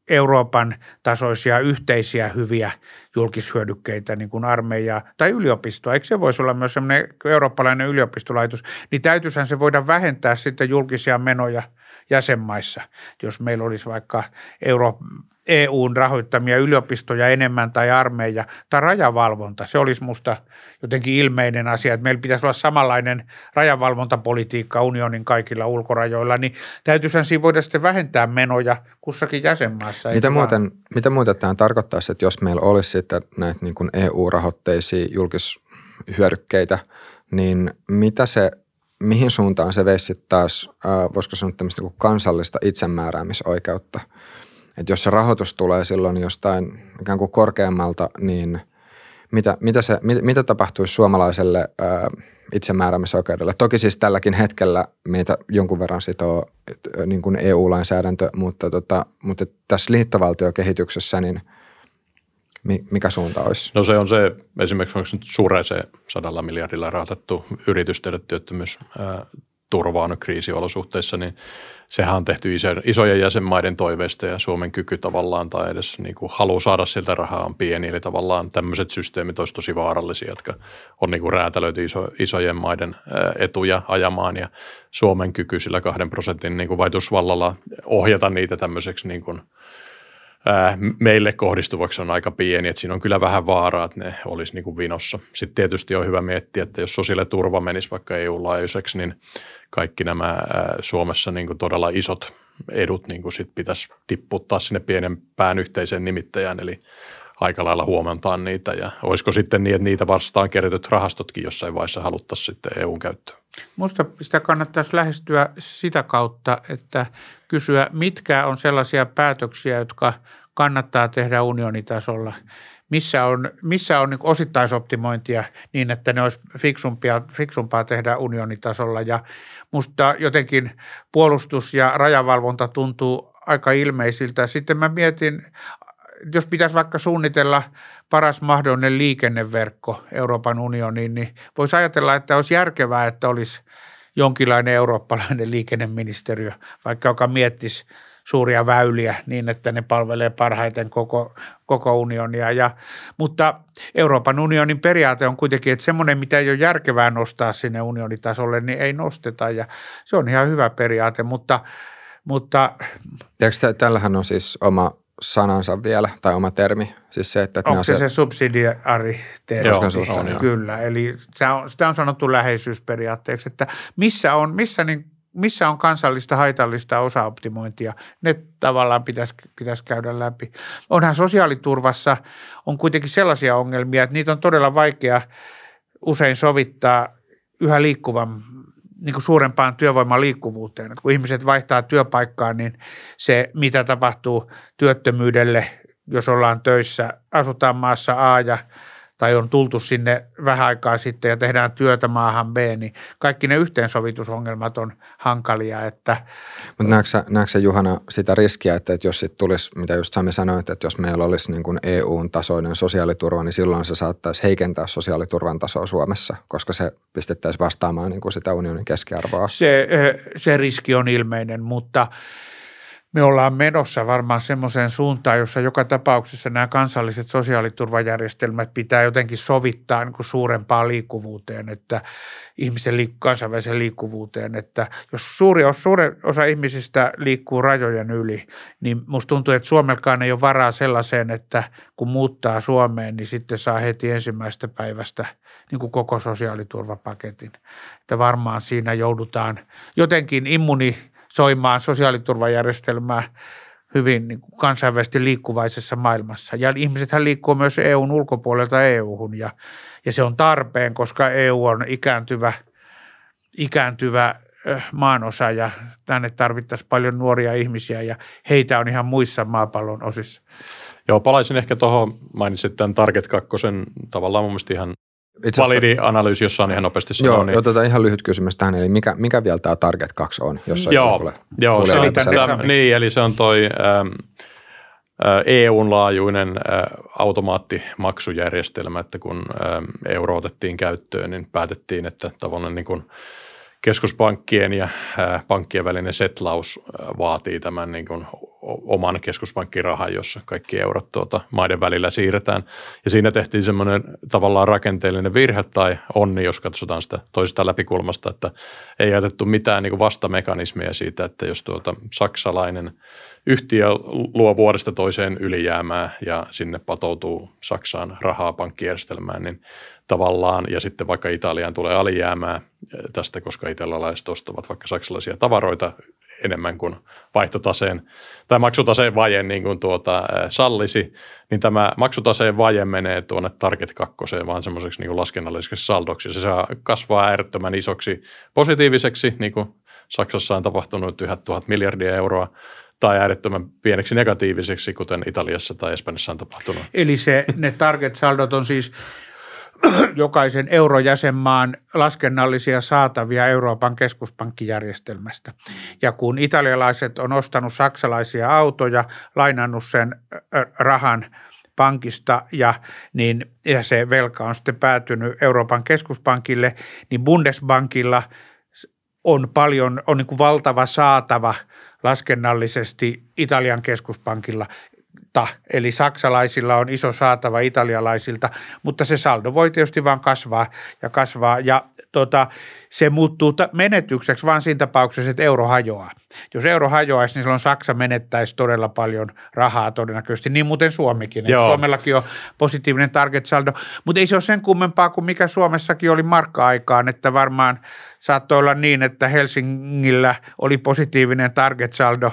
Euroopan tasoisia yhteisiä hyviä julkishyödykkeitä, niin kuin armeijaa tai yliopistoa. Eikö se voisi olla myös sellainen eurooppalainen yliopistolaitos? Niin täytyisihän se voida vähentää sitten julkisia menoja jäsenmaissa, jos meillä olisi vaikka Euro, EUn rahoittamia yliopistoja enemmän tai armeija tai rajavalvonta. Se olisi musta jotenkin ilmeinen asia, että meillä pitäisi olla samanlainen rajavalvontapolitiikka unionin kaikilla ulkorajoilla, niin täytyisihän siinä voida sitten vähentää menoja kussakin jäsenmaassa. Mitä muuten, mitä muuten tämä tarkoittaisi, että jos meillä olisi sitten näitä niin kuin EU-rahoitteisia julkishyödykkeitä, niin mitä se mihin suuntaan se veisi taas, voisiko sanoa tämmöistä niin kansallista itsemääräämisoikeutta – että jos se rahoitus tulee silloin jostain ikään kuin korkeammalta, niin mitä, mitä, se, mit, mitä tapahtuisi suomalaiselle ää, itsemääräämisoikeudelle? Toki siis tälläkin hetkellä meitä jonkun verran sitoo niin kuin EU-lainsäädäntö, mutta, tota, mutta tässä liittovaltiokehityksessä niin mikä suunta olisi? No se on se, esimerkiksi onko nyt Sure se sadalla miljardilla rahoitettu yritys tehdä työttömyys turvaa kriisiolosuhteissa, niin sehän on tehty iso, isojen jäsenmaiden toiveista ja Suomen kyky tavallaan tai edes niin kuin halu saada siltä rahaa on pieni. Eli tavallaan tämmöiset systeemit olisi tosi vaarallisia, jotka on niin kuin räätälöity iso, isojen maiden etuja ajamaan ja Suomen kyky sillä kahden prosentin niin kuin vaikutusvallalla ohjata niitä tämmöiseksi niin kuin – meille kohdistuvaksi on aika pieni, että siinä on kyllä vähän vaaraa, että ne olisi niin kuin vinossa. Sitten tietysti on hyvä miettiä, että jos sosiaaliturva menisi vaikka EU-laajuiseksi, niin kaikki nämä Suomessa niin kuin todella isot edut niin kuin sit pitäisi tipputtaa sinne pienempään yhteiseen nimittäjään, eli aika lailla huomantaan niitä. Ja olisiko sitten niin, että niitä vastaan kerätyt rahastotkin jossain vaiheessa haluttaisiin sitten EUn käyttöön? Minusta sitä kannattaisi lähestyä sitä kautta, että kysyä, mitkä on sellaisia päätöksiä, jotka kannattaa tehdä unionitasolla. Missä on, missä on niin osittaisoptimointia niin, että ne olisi fiksumpia, fiksumpaa tehdä unionitasolla. Ja minusta jotenkin puolustus ja rajavalvonta tuntuu aika ilmeisiltä. Sitten mä mietin jos pitäisi vaikka suunnitella paras mahdollinen liikenneverkko Euroopan unioniin, niin voisi ajatella, että olisi järkevää, että olisi jonkinlainen eurooppalainen liikenneministeriö, vaikka joka miettisi suuria väyliä niin, että ne palvelee parhaiten koko, koko unionia. Ja, mutta Euroopan unionin periaate on kuitenkin, että semmoinen, mitä ei ole järkevää nostaa sinne unionitasolle, niin ei nosteta ja se on ihan hyvä periaate, mutta mutta tällähän on siis oma sanansa vielä, tai oma termi. Siis se, että, että Onko se se, se subsidiari termi? Joo, on, on, Kyllä, eli sitä on, sitä on sanottu läheisyysperiaatteeksi, että missä on, missä niin, missä on kansallista haitallista osaoptimointia, ne tavallaan pitäisi, pitäisi käydä läpi. Onhan sosiaaliturvassa on kuitenkin sellaisia ongelmia, että niitä on todella vaikea usein sovittaa yhä liikkuvan niin kuin suurempaan työvoiman liikkuvuuteen. Kun ihmiset vaihtaa työpaikkaa, niin se, mitä tapahtuu työttömyydelle, jos ollaan töissä, asutaan maassa A ja tai on tultu sinne vähän aikaa sitten ja tehdään työtä maahan B, niin kaikki ne yhteensovitusongelmat on hankalia. Että Mutta näetkö, näetkö Juhana sitä riskiä, että, että jos sitten tulisi, mitä just Sami sanoit, että jos meillä olisi niin kuin EU-tasoinen sosiaaliturva, niin silloin se saattaisi heikentää sosiaaliturvan tasoa Suomessa, koska se pistettäisiin vastaamaan niin kuin sitä unionin keskiarvoa. Se, se riski on ilmeinen, mutta me ollaan menossa varmaan semmoiseen suuntaan, jossa joka tapauksessa nämä kansalliset sosiaaliturvajärjestelmät pitää jotenkin sovittaa niin kuin suurempaan liikkuvuuteen, että ihmisen liik- kansainväliseen liikkuvuuteen, että jos suuri, jos suuri osa ihmisistä liikkuu rajojen yli, niin musta tuntuu, että Suomelkaan ei ole varaa sellaiseen, että kun muuttaa Suomeen, niin sitten saa heti ensimmäistä päivästä niin kuin koko sosiaaliturvapaketin. Että varmaan siinä joudutaan jotenkin immuni soimaan sosiaaliturvajärjestelmää hyvin niin kuin kansainvälisesti liikkuvaisessa maailmassa. Ja ihmisethän liikkuu myös EUn ulkopuolelta EUhun ja, ja se on tarpeen, koska EU on ikääntyvä, ikääntyvä maanosa ja tänne tarvittaisiin paljon nuoria ihmisiä ja heitä on ihan muissa maapallon osissa. Joo, palaisin ehkä tuohon, mainitsit tämän Target 2, tavallaan mun mielestä ihan itse validi analyysi, jossa on ihan nopeasti sanoo. Joo, niin... otetaan ihan lyhyt kysymys tähän, eli mikä, mikä vielä tämä Target 2 on, jos joo, ole, joo se on tämä, niin, eli se on toi ähm, äh, EUn laajuinen äh, automaattimaksujärjestelmä, että kun äh, euro otettiin käyttöön, niin päätettiin, että tavallaan niin kuin keskuspankkien ja äh, pankkien välinen setlaus äh, vaatii tämän niin kuin oman keskuspankkirahan, jossa kaikki eurot tuota maiden välillä siirretään. Ja siinä tehtiin semmoinen tavallaan rakenteellinen virhe tai onni, jos katsotaan sitä toisesta läpikulmasta, että ei jätetty mitään niin kuin vastamekanismeja siitä, että jos tuota saksalainen yhtiö luo vuodesta toiseen ylijäämää ja sinne patoutuu Saksaan rahaa pankkijärjestelmään, niin tavallaan, ja sitten vaikka Italiaan tulee alijäämää tästä, koska italialaiset ostavat vaikka saksalaisia tavaroita enemmän kuin vaihtotaseen tai maksutaseen vaje niin kuin tuota, sallisi, niin tämä maksutaseen vaje menee tuonne Target 2 vaan semmoiseksi niin laskennalliseksi saldoksi. Se saa kasvaa äärettömän isoksi positiiviseksi, niin kuin Saksassa on tapahtunut yhä tuhat miljardia euroa, tai äärettömän pieneksi negatiiviseksi, kuten Italiassa tai Espanjassa on tapahtunut. Eli se, ne target-saldot on siis jokaisen eurojäsenmaan laskennallisia saatavia Euroopan keskuspankkijärjestelmästä. Ja kun italialaiset on ostanut saksalaisia autoja, lainannut sen rahan pankista ja, niin, ja se velka on sitten päätynyt Euroopan keskuspankille, niin Bundesbankilla on paljon, on niin kuin valtava saatava laskennallisesti Italian keskuspankilla eli saksalaisilla on iso saatava italialaisilta, mutta se saldo voi tietysti vaan kasvaa ja kasvaa ja tota, se muuttuu menetykseksi vaan siinä tapauksessa, että euro hajoaa. Jos euro hajoaisi, niin silloin Saksa menettäisi todella paljon rahaa todennäköisesti, niin muuten Suomikin. Suomellakin on positiivinen target saldo, mutta ei se ole sen kummempaa kuin mikä Suomessakin oli markka-aikaan, että varmaan saattoi olla niin, että Helsingillä oli positiivinen target saldo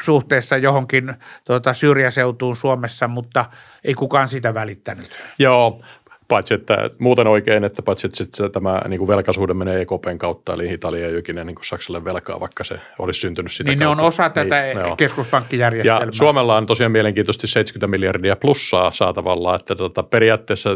suhteessa johonkin tuota, syrjäseutuun Suomessa, mutta ei kukaan sitä välittänyt. Joo, paitsi että muuten oikein, että paitsi että sitten tämä niin kuin velkaisuuden menee EKPn kautta, eli Italia ei ikinä niin kuin Saksalle velkaa, vaikka se olisi syntynyt sitä Niin kautta. ne on osa tätä niin, keskuspankkijärjestelmää. Ja Suomella on tosiaan mielenkiintoisesti 70 miljardia plussaa saatavalla, että tota, periaatteessa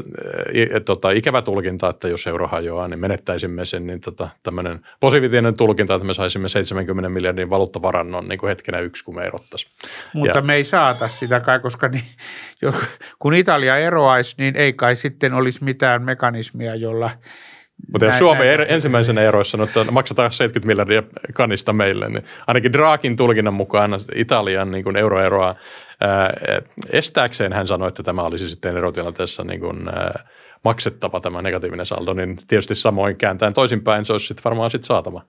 e, tota, ikävä tulkinta, että jos euro hajoaa, niin menettäisimme sen, niin tota, tämmöinen positiivinen tulkinta, että me saisimme 70 miljardin valuuttavarannon niin kuin hetkenä yksi, kun me erottaisiin. Mutta ja, me ei saata sitä kai, koska niin, jos, kun Italia eroaisi, niin ei kai sitten olisi mitään mekanismia, jolla mutta jos Suomi näin, ensimmäisenä eroissa sanoo, että maksataan 70 miljardia kanista meille, niin ainakin Draakin tulkinnan mukaan Italian niin kuin euroeroa ää, estääkseen hän sanoi, että tämä olisi sitten erotilanteessa niin kuin, ää, maksettava tämä negatiivinen saldo, niin tietysti samoin kääntäen toisinpäin se olisi sitten varmaan sitten saatava.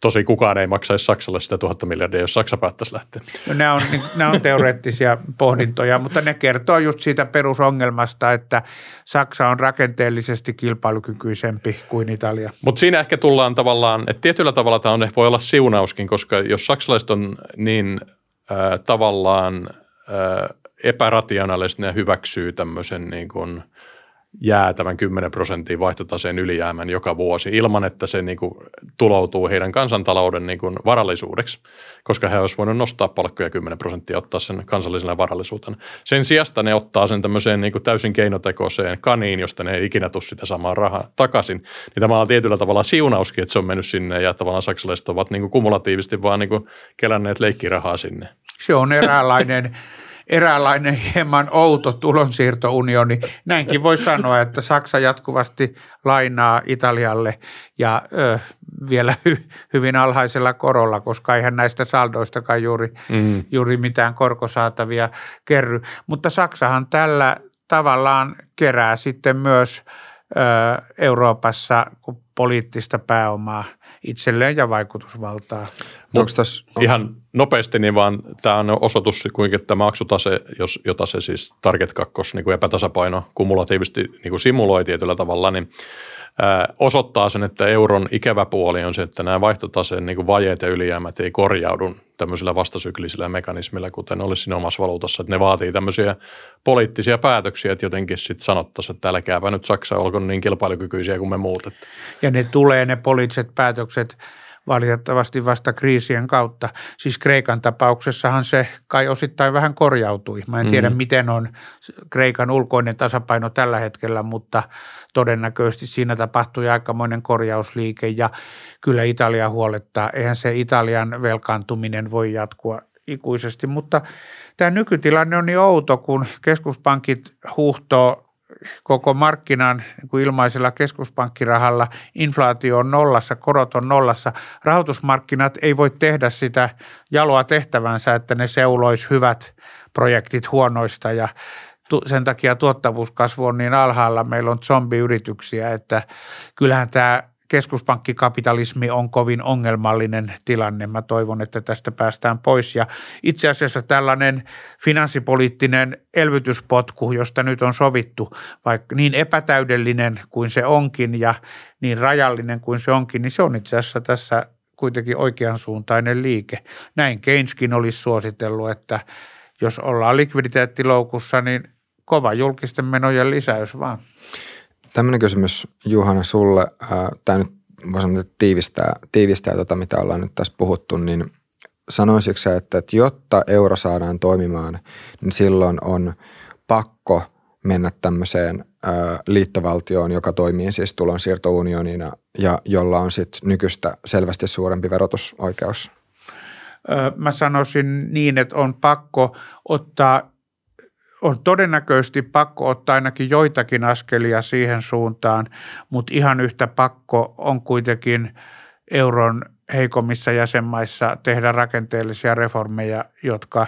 Tosi kukaan ei maksaisi Saksalle sitä tuhatta miljardia, jos Saksa päättäisi lähteä. No, nämä, on, nämä on teoreettisia pohdintoja, mutta ne kertoo just siitä perusongelmasta, että Saksa on rakenteellisesti kilpailukykyisempi kuin Italia. Mutta siinä ehkä tullaan tavallaan, että tietyllä tavalla tämä on, voi olla siunauskin, koska jos saksalaiset on niin äh, tavallaan äh, epärationaalisesti ne hyväksyy tämmöisen niin kuin – jäätävän 10 prosenttia vaihtotaseen ylijäämän joka vuosi ilman, että se niin kuin tuloutuu heidän kansantalouden niin kuin varallisuudeksi, koska he olisivat voineet nostaa palkkoja 10 prosenttia ottaa sen kansallisena varallisuutena. Sen sijasta ne ottaa sen tämmöiseen niin kuin täysin keinotekoiseen kaniin, josta ne ei ikinä tule sitä samaa rahaa takaisin. Niin tämä on tietyllä tavalla siunauskin, että se on mennyt sinne ja tavallaan saksalaiset ovat niin kuin kumulatiivisesti vaan niin kuin kelänneet leikkirahaa sinne. Se on eräänlainen eräänlainen hieman outo tulonsiirtounioni. Näinkin voi sanoa, että Saksa jatkuvasti lainaa Italialle ja ö, vielä hy, hyvin alhaisella korolla, koska eihän näistä saldoistakaan juuri, mm. juuri mitään korkosaatavia kerry. Mutta Saksahan tällä tavallaan kerää sitten myös Euroopassa poliittista pääomaa itselleen ja vaikutusvaltaa. Mutta tässä, ihan nopeasti, niin vaan tämä on osoitus, kuinka tämä maksutase, jos, jota se siis Target 2 niin kuin epätasapaino kumulatiivisesti niin kuin simuloi tietyllä tavalla, niin osoittaa sen, että euron ikävä puoli on se, että nämä vaihtotaseen niin vajeet ja ylijäämät ei korjaudu tämmöisillä vastasyklisillä mekanismilla, kuten olisi siinä omassa valuutassa. Että ne vaatii tämmöisiä poliittisia päätöksiä, että jotenkin sitten sanottaisiin, että älkääpä nyt Saksa olkoon niin kilpailukykyisiä kuin me muut. Ja ne tulee ne poliittiset päätökset valitettavasti vasta kriisien kautta. Siis Kreikan tapauksessahan se kai osittain vähän korjautui. Mä en tiedä, mm. miten on Kreikan ulkoinen tasapaino tällä hetkellä, mutta todennäköisesti siinä tapahtui aikamoinen korjausliike ja kyllä Italia huolettaa. Eihän se Italian velkaantuminen voi jatkua ikuisesti, mutta tämä nykytilanne on niin outo, kun keskuspankit huuhtoo koko markkinan niin kuin ilmaisella keskuspankkirahalla inflaatio on nollassa, korot on nollassa. Rahoitusmarkkinat ei voi tehdä sitä jaloa tehtävänsä, että ne seulois hyvät projektit huonoista ja sen takia tuottavuuskasvu on niin alhaalla. Meillä on zombiyrityksiä, että kyllähän tämä keskuspankkikapitalismi on kovin ongelmallinen tilanne. Mä toivon, että tästä päästään pois. Ja itse asiassa tällainen finanssipoliittinen elvytyspotku, josta nyt on sovittu, vaikka niin epätäydellinen kuin se onkin ja niin rajallinen kuin se onkin, niin se on itse asiassa tässä kuitenkin oikeansuuntainen liike. Näin Keyneskin olisi suositellut, että jos ollaan likviditeettiloukussa, niin kova julkisten menojen lisäys vaan. Tämmöinen kysymys Juhana sulle. Tämä nyt voi sanoa, että tiivistää, tiivistää tota, mitä ollaan nyt tässä puhuttu, niin sanoisitko sä, että, että jotta euro saadaan toimimaan, niin silloin on pakko mennä tämmöiseen ää, liittovaltioon, joka toimii siis tulonsiirtounionina ja jolla on sitten nykyistä selvästi suurempi verotusoikeus? Mä sanoisin niin, että on pakko ottaa on todennäköisesti pakko ottaa ainakin joitakin askelia siihen suuntaan, mutta ihan yhtä pakko on kuitenkin euron heikommissa jäsenmaissa tehdä rakenteellisia reformeja, jotka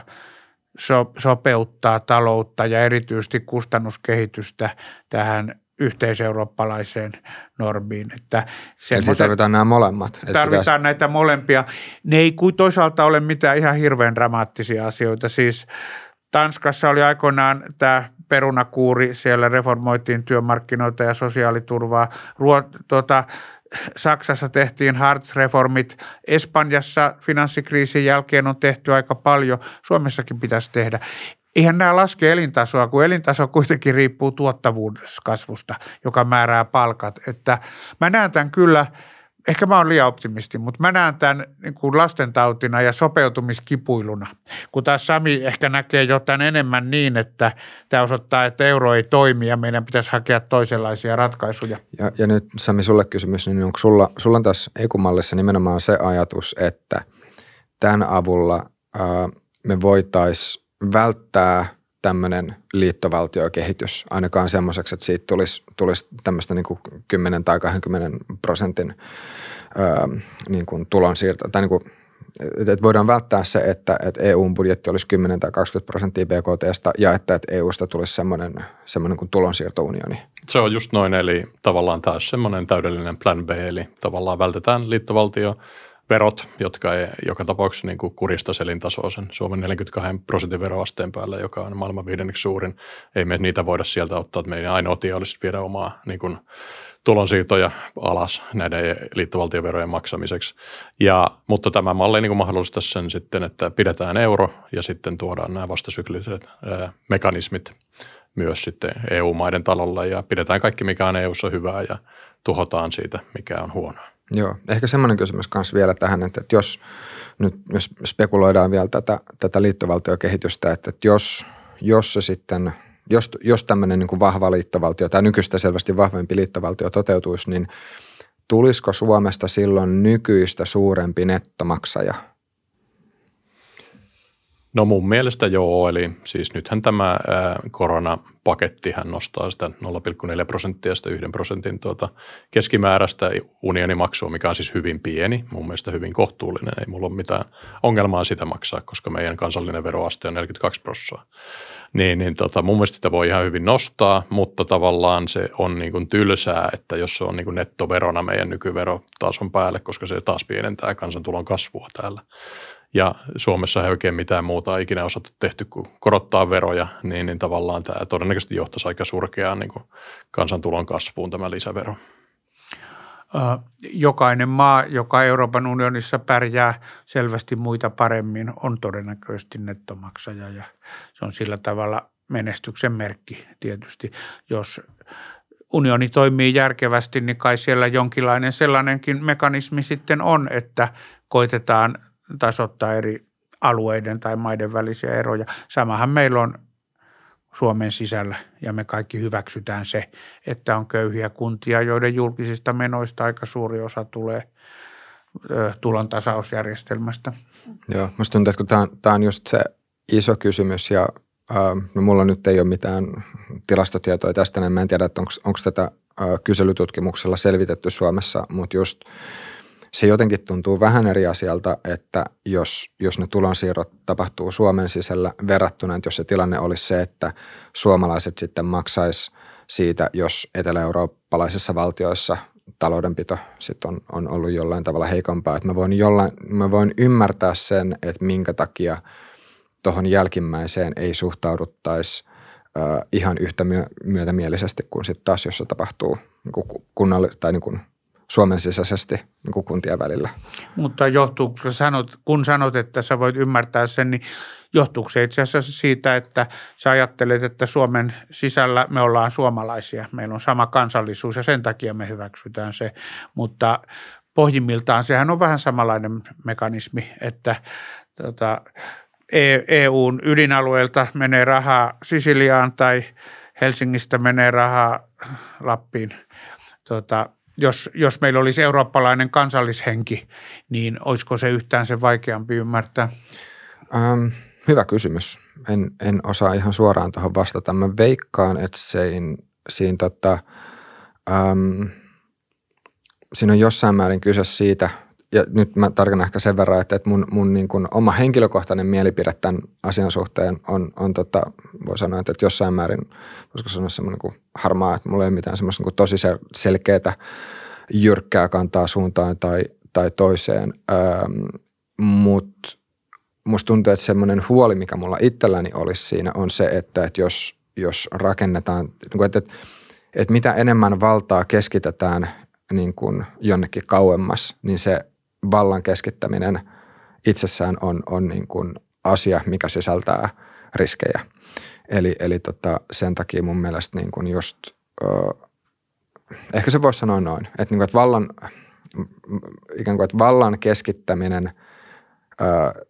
so, sopeuttaa taloutta ja erityisesti kustannuskehitystä tähän yhteiseurooppalaiseen normiin. Että Eli tarvitaan nämä molemmat. Tarvitaan pitäisi... näitä molempia. Ne ei toisaalta ole mitään ihan hirveän dramaattisia asioita. Siis Tanskassa oli aikoinaan tämä perunakuuri, siellä reformoitiin työmarkkinoita ja sosiaaliturvaa. Ruo, tuota, Saksassa tehtiin Hartz-reformit. Espanjassa finanssikriisin jälkeen on tehty aika paljon. Suomessakin pitäisi tehdä. Eihän nämä laske elintasoa, kun elintaso kuitenkin riippuu tuottavuuskasvusta, joka määrää palkat. Että mä näen tämän kyllä – ehkä mä oon liian optimisti, mutta mä näen tämän niin kuin lastentautina ja sopeutumiskipuiluna, kun taas Sami ehkä näkee jotain enemmän niin, että tämä osoittaa, että euro ei toimi ja meidän pitäisi hakea toisenlaisia ratkaisuja. Ja, ja nyt Sami sulle kysymys, niin onko sulla, sulla on tässä ekumallissa nimenomaan se ajatus, että tämän avulla ää, me voitaisiin välttää – tämmöinen liittovaltiokehitys ainakaan semmoiseksi, että siitä tulisi, tulisi tämmöistä niin kuin 10 tai 20 prosentin ää, niin kuin tulonsiirto, tai niin kuin, että voidaan välttää se, että, että EUn budjetti olisi 10 tai 20 prosenttia BKTstä ja että, että EUsta tulisi semmoinen, semmoinen kuin tulonsiirtounioni. Se on just noin, eli tavallaan taas semmoinen täydellinen plan B, eli tavallaan vältetään liittovaltio verot, jotka ei joka tapauksessa niin kuin kuristaisi elintasoa sen Suomen 42 prosentin veroasteen päällä, joka on maailman viidenneksi suurin. Ei me niitä voida sieltä ottaa, että meidän ainoa tie olisi viedä omaa niin kuin, tulonsiirtoja alas näiden liittovaltioverojen maksamiseksi. Ja, mutta tämä malli niin mahdollistaa sen sitten, että pidetään euro ja sitten tuodaan nämä vastasykliset ää, mekanismit myös sitten EU-maiden talolla ja pidetään kaikki, mikä on EU-ssa hyvää ja tuhotaan siitä, mikä on huonoa. Joo, ehkä semmoinen kysymys kanssa vielä tähän, että, että jos nyt jos spekuloidaan vielä tätä, tätä liittovaltiokehitystä, että, että jos, jos se sitten, jos, jos tämmöinen niin kuin vahva liittovaltio tai nykyistä selvästi vahvempi liittovaltio toteutuisi, niin tulisiko Suomesta silloin nykyistä suurempi nettomaksaja? No mun mielestä joo, eli siis nythän tämä ää, koronapakettihan nostaa sitä 0,4 prosenttia sitä yhden prosentin tuota keskimääräistä unionimaksua, mikä on siis hyvin pieni, mun mielestä hyvin kohtuullinen. Ei mulla ole mitään ongelmaa sitä maksaa, koska meidän kansallinen veroaste on 42 prosenttia. Niin, niin tota, mun mielestä sitä voi ihan hyvin nostaa, mutta tavallaan se on niin kuin tylsää, että jos se on niin kuin nettoverona meidän nykyverotason päälle, koska se taas pienentää kansantulon kasvua täällä ja Suomessa ei oikein mitään muuta ikinä osattu tehty kuin korottaa veroja, niin, niin tavallaan tämä todennäköisesti johtaisi aika surkeaan niin kuin kansantulon kasvuun tämä lisävero. Jokainen maa, joka Euroopan unionissa pärjää selvästi muita paremmin, on todennäköisesti nettomaksaja ja se on sillä tavalla menestyksen merkki tietysti. Jos unioni toimii järkevästi, niin kai siellä jonkinlainen sellainenkin mekanismi sitten on, että koitetaan tasoittaa eri alueiden tai maiden välisiä eroja. Samahan meillä on Suomen sisällä ja me kaikki hyväksytään se, että on köyhiä kuntia, joiden julkisista menoista aika suuri osa tulee tulon tasausjärjestelmästä. Joo, musta tuntuu, että tämä on, tämä on just se iso kysymys ja no mulla nyt ei ole mitään tilastotietoja tästä, niin mä en tiedä, että onko tätä äh, kyselytutkimuksella selvitetty Suomessa, mutta just – se jotenkin tuntuu vähän eri asialta, että jos, jos ne tulonsiirrot tapahtuu Suomen sisällä verrattuna, että jos se tilanne olisi se, että suomalaiset sitten maksaisi siitä, jos etelä-eurooppalaisissa valtioissa taloudenpito sit on, on ollut jollain tavalla heikompaa. Että mä, voin jollain, mä voin ymmärtää sen, että minkä takia tuohon jälkimmäiseen ei suhtauduttaisi ihan yhtä myötämielisesti kuin sitten taas, jos se tapahtuu niin kunnalle, tai niin Suomen sisäisesti niin kuin kuntien välillä. Mutta johtuuko, sanot, kun sanot, että sä voit ymmärtää sen, niin johtuuko se itse asiassa siitä, että sä ajattelet, että Suomen sisällä me ollaan suomalaisia, meillä on sama kansallisuus ja sen takia me hyväksytään se, mutta pohjimmiltaan sehän on vähän samanlainen mekanismi, että tota, EUn e ydinalueelta menee rahaa Sisiliaan tai Helsingistä menee rahaa Lappiin. Tota, jos, jos meillä olisi eurooppalainen kansallishenki, niin olisiko se yhtään se vaikeampi ymmärtää? Ähm, hyvä kysymys. En, en osaa ihan suoraan tuohon vastata. Mä veikkaan, että sein, siinä, tota, ähm, siinä on jossain määrin kyse siitä, ja nyt mä tarkoitan ehkä sen verran, että, mun, mun niin kuin oma henkilökohtainen mielipide tämän asian suhteen on, on tota, voi sanoa, että, jossain määrin, voisiko sanoa semmoinen kuin harmaa, että mulla ei ole mitään semmoista niin tosi selkeää jyrkkää kantaa suuntaan tai, tai toiseen, ähm, mutta musta tuntuu, että semmoinen huoli, mikä mulla itselläni olisi siinä, on se, että, että jos, jos rakennetaan, niin että, että, että mitä enemmän valtaa keskitetään niin kuin jonnekin kauemmas, niin se vallan keskittäminen itsessään on, on niin kuin asia, mikä sisältää riskejä. Eli, eli tota, sen takia mun mielestä niin kuin just, ö, ehkä se voisi sanoa noin, että, niin kuin, että vallan, ikään kuin, että vallan keskittäminen, ö,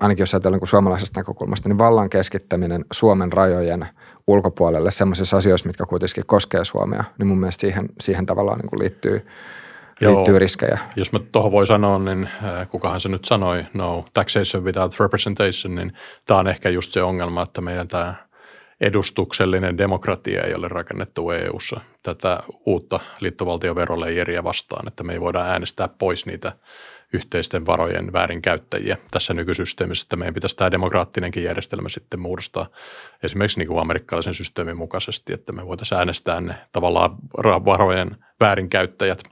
ainakin jos ajatellaan niin suomalaisesta näkökulmasta, niin vallan keskittäminen Suomen rajojen ulkopuolelle sellaisissa asioissa, mitkä kuitenkin koskee Suomea, niin mun mielestä siihen, siihen tavallaan niin kuin liittyy – liittyy Joo. riskejä. Jos mä tuohon voi sanoa, niin äh, kukahan se nyt sanoi, no taxation without representation, niin tämä on ehkä just se ongelma, että meidän tämä edustuksellinen demokratia ei ole rakennettu EU-ssa tätä uutta liittovaltioveroleijeriä vastaan, että me ei voida äänestää pois niitä yhteisten varojen väärinkäyttäjiä tässä nykysysteemissä, että meidän pitäisi tämä demokraattinenkin järjestelmä sitten muodostaa esimerkiksi niin kuin amerikkalaisen systeemin mukaisesti, että me voitaisiin äänestää ne tavallaan varojen väärinkäyttäjät –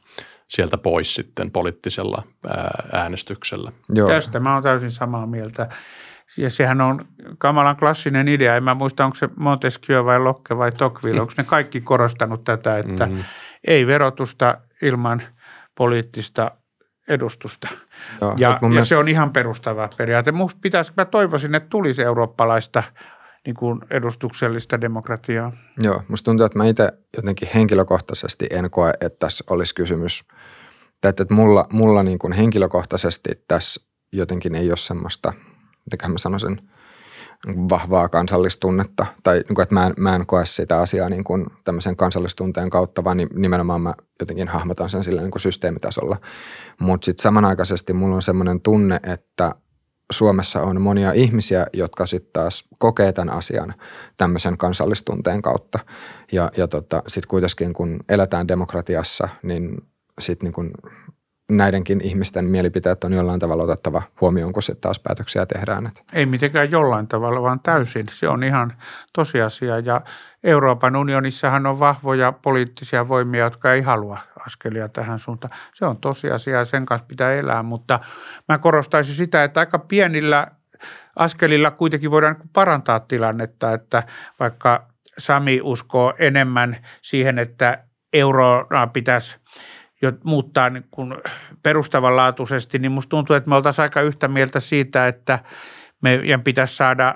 sieltä pois sitten poliittisella äänestyksellä. Joo. Tästä mä oon täysin samaa mieltä. Ja sehän on kamalan klassinen idea. En mä muista, onko se Montesquieu vai Locke vai Tocqueville. Onko ne kaikki korostanut tätä, että mm-hmm. ei verotusta ilman poliittista edustusta. Joo, ja, ja mielestä... se on ihan perustava periaate. Musta pitäisi, mä toivoisin, että tulisi eurooppalaista niin kuin edustuksellista demokratiaa. Joo, musta tuntuu, että mä itse jotenkin henkilökohtaisesti en koe, että tässä olisi kysymys, että, että mulla, mulla niin kuin henkilökohtaisesti tässä jotenkin ei ole semmoista, mitenköhän mä sanoisin, vahvaa kansallistunnetta, tai niin kuin, että mä en, mä en koe sitä asiaa niin kuin tämmöisen kansallistunteen kautta, vaan nimenomaan mä jotenkin hahmotan sen sillä niin kuin systeemitasolla. Mutta sitten samanaikaisesti mulla on semmoinen tunne, että Suomessa on monia ihmisiä, jotka sitten taas kokee tämän asian tämmöisen kansallistunteen kautta. Ja, ja tota, sitten kuitenkin kun eletään demokratiassa, niin sitten niin näidenkin ihmisten mielipiteet on jollain tavalla otettava huomioon, kun sitten taas päätöksiä tehdään. Ei mitenkään jollain tavalla, vaan täysin. Se on ihan tosiasia ja Euroopan unionissahan on vahvoja poliittisia voimia, jotka ei halua askelia tähän suuntaan. Se on tosiasia ja sen kanssa pitää elää, mutta mä korostaisin sitä, että aika pienillä askelilla kuitenkin voidaan parantaa tilannetta, että vaikka Sami uskoo enemmän siihen, että euroa pitäisi – jo muuttaa niin kuin perustavanlaatuisesti, niin musta tuntuu, että me oltaisiin aika yhtä mieltä siitä, että meidän pitäisi saada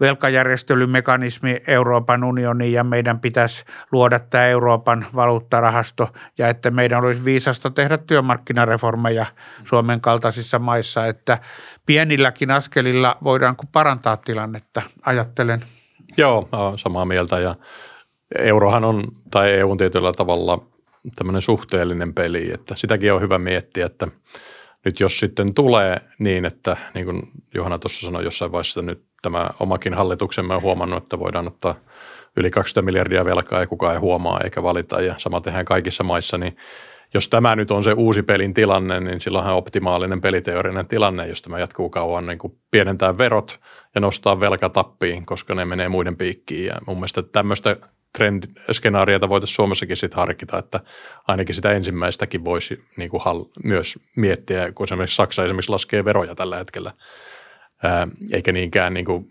velkajärjestelymekanismi Euroopan unioniin ja meidän pitäisi luoda tämä Euroopan valuuttarahasto ja että meidän olisi viisasta tehdä työmarkkinareformeja Suomen kaltaisissa maissa, että pienilläkin askelilla voidaan parantaa tilannetta, ajattelen. Joo, samaa mieltä ja eurohan on, tai EU on tietyllä tavalla tämmöinen suhteellinen peli, että sitäkin on hyvä miettiä, että nyt jos sitten tulee niin, että niin kuin Johanna tuossa sanoi jossain vaiheessa, että nyt tämä omakin hallituksemme on huomannut, että voidaan ottaa yli 20 miljardia velkaa ja kukaan ei huomaa eikä valita ja sama tehdään kaikissa maissa, niin jos tämä nyt on se uusi pelin tilanne, niin silloinhan optimaalinen peliteorinen tilanne, jos tämä jatkuu kauan, niin kuin pienentää verot ja nostaa velkatappiin, koska ne menee muiden piikkiin. Ja mun mielestä tämmöistä trendskenaariota voitaisiin Suomessakin sitten harkita, että ainakin sitä ensimmäistäkin voisi niin kuin myös miettiä, kun esimerkiksi Saksa esimerkiksi laskee veroja tällä hetkellä, ää, eikä niinkään niin kuin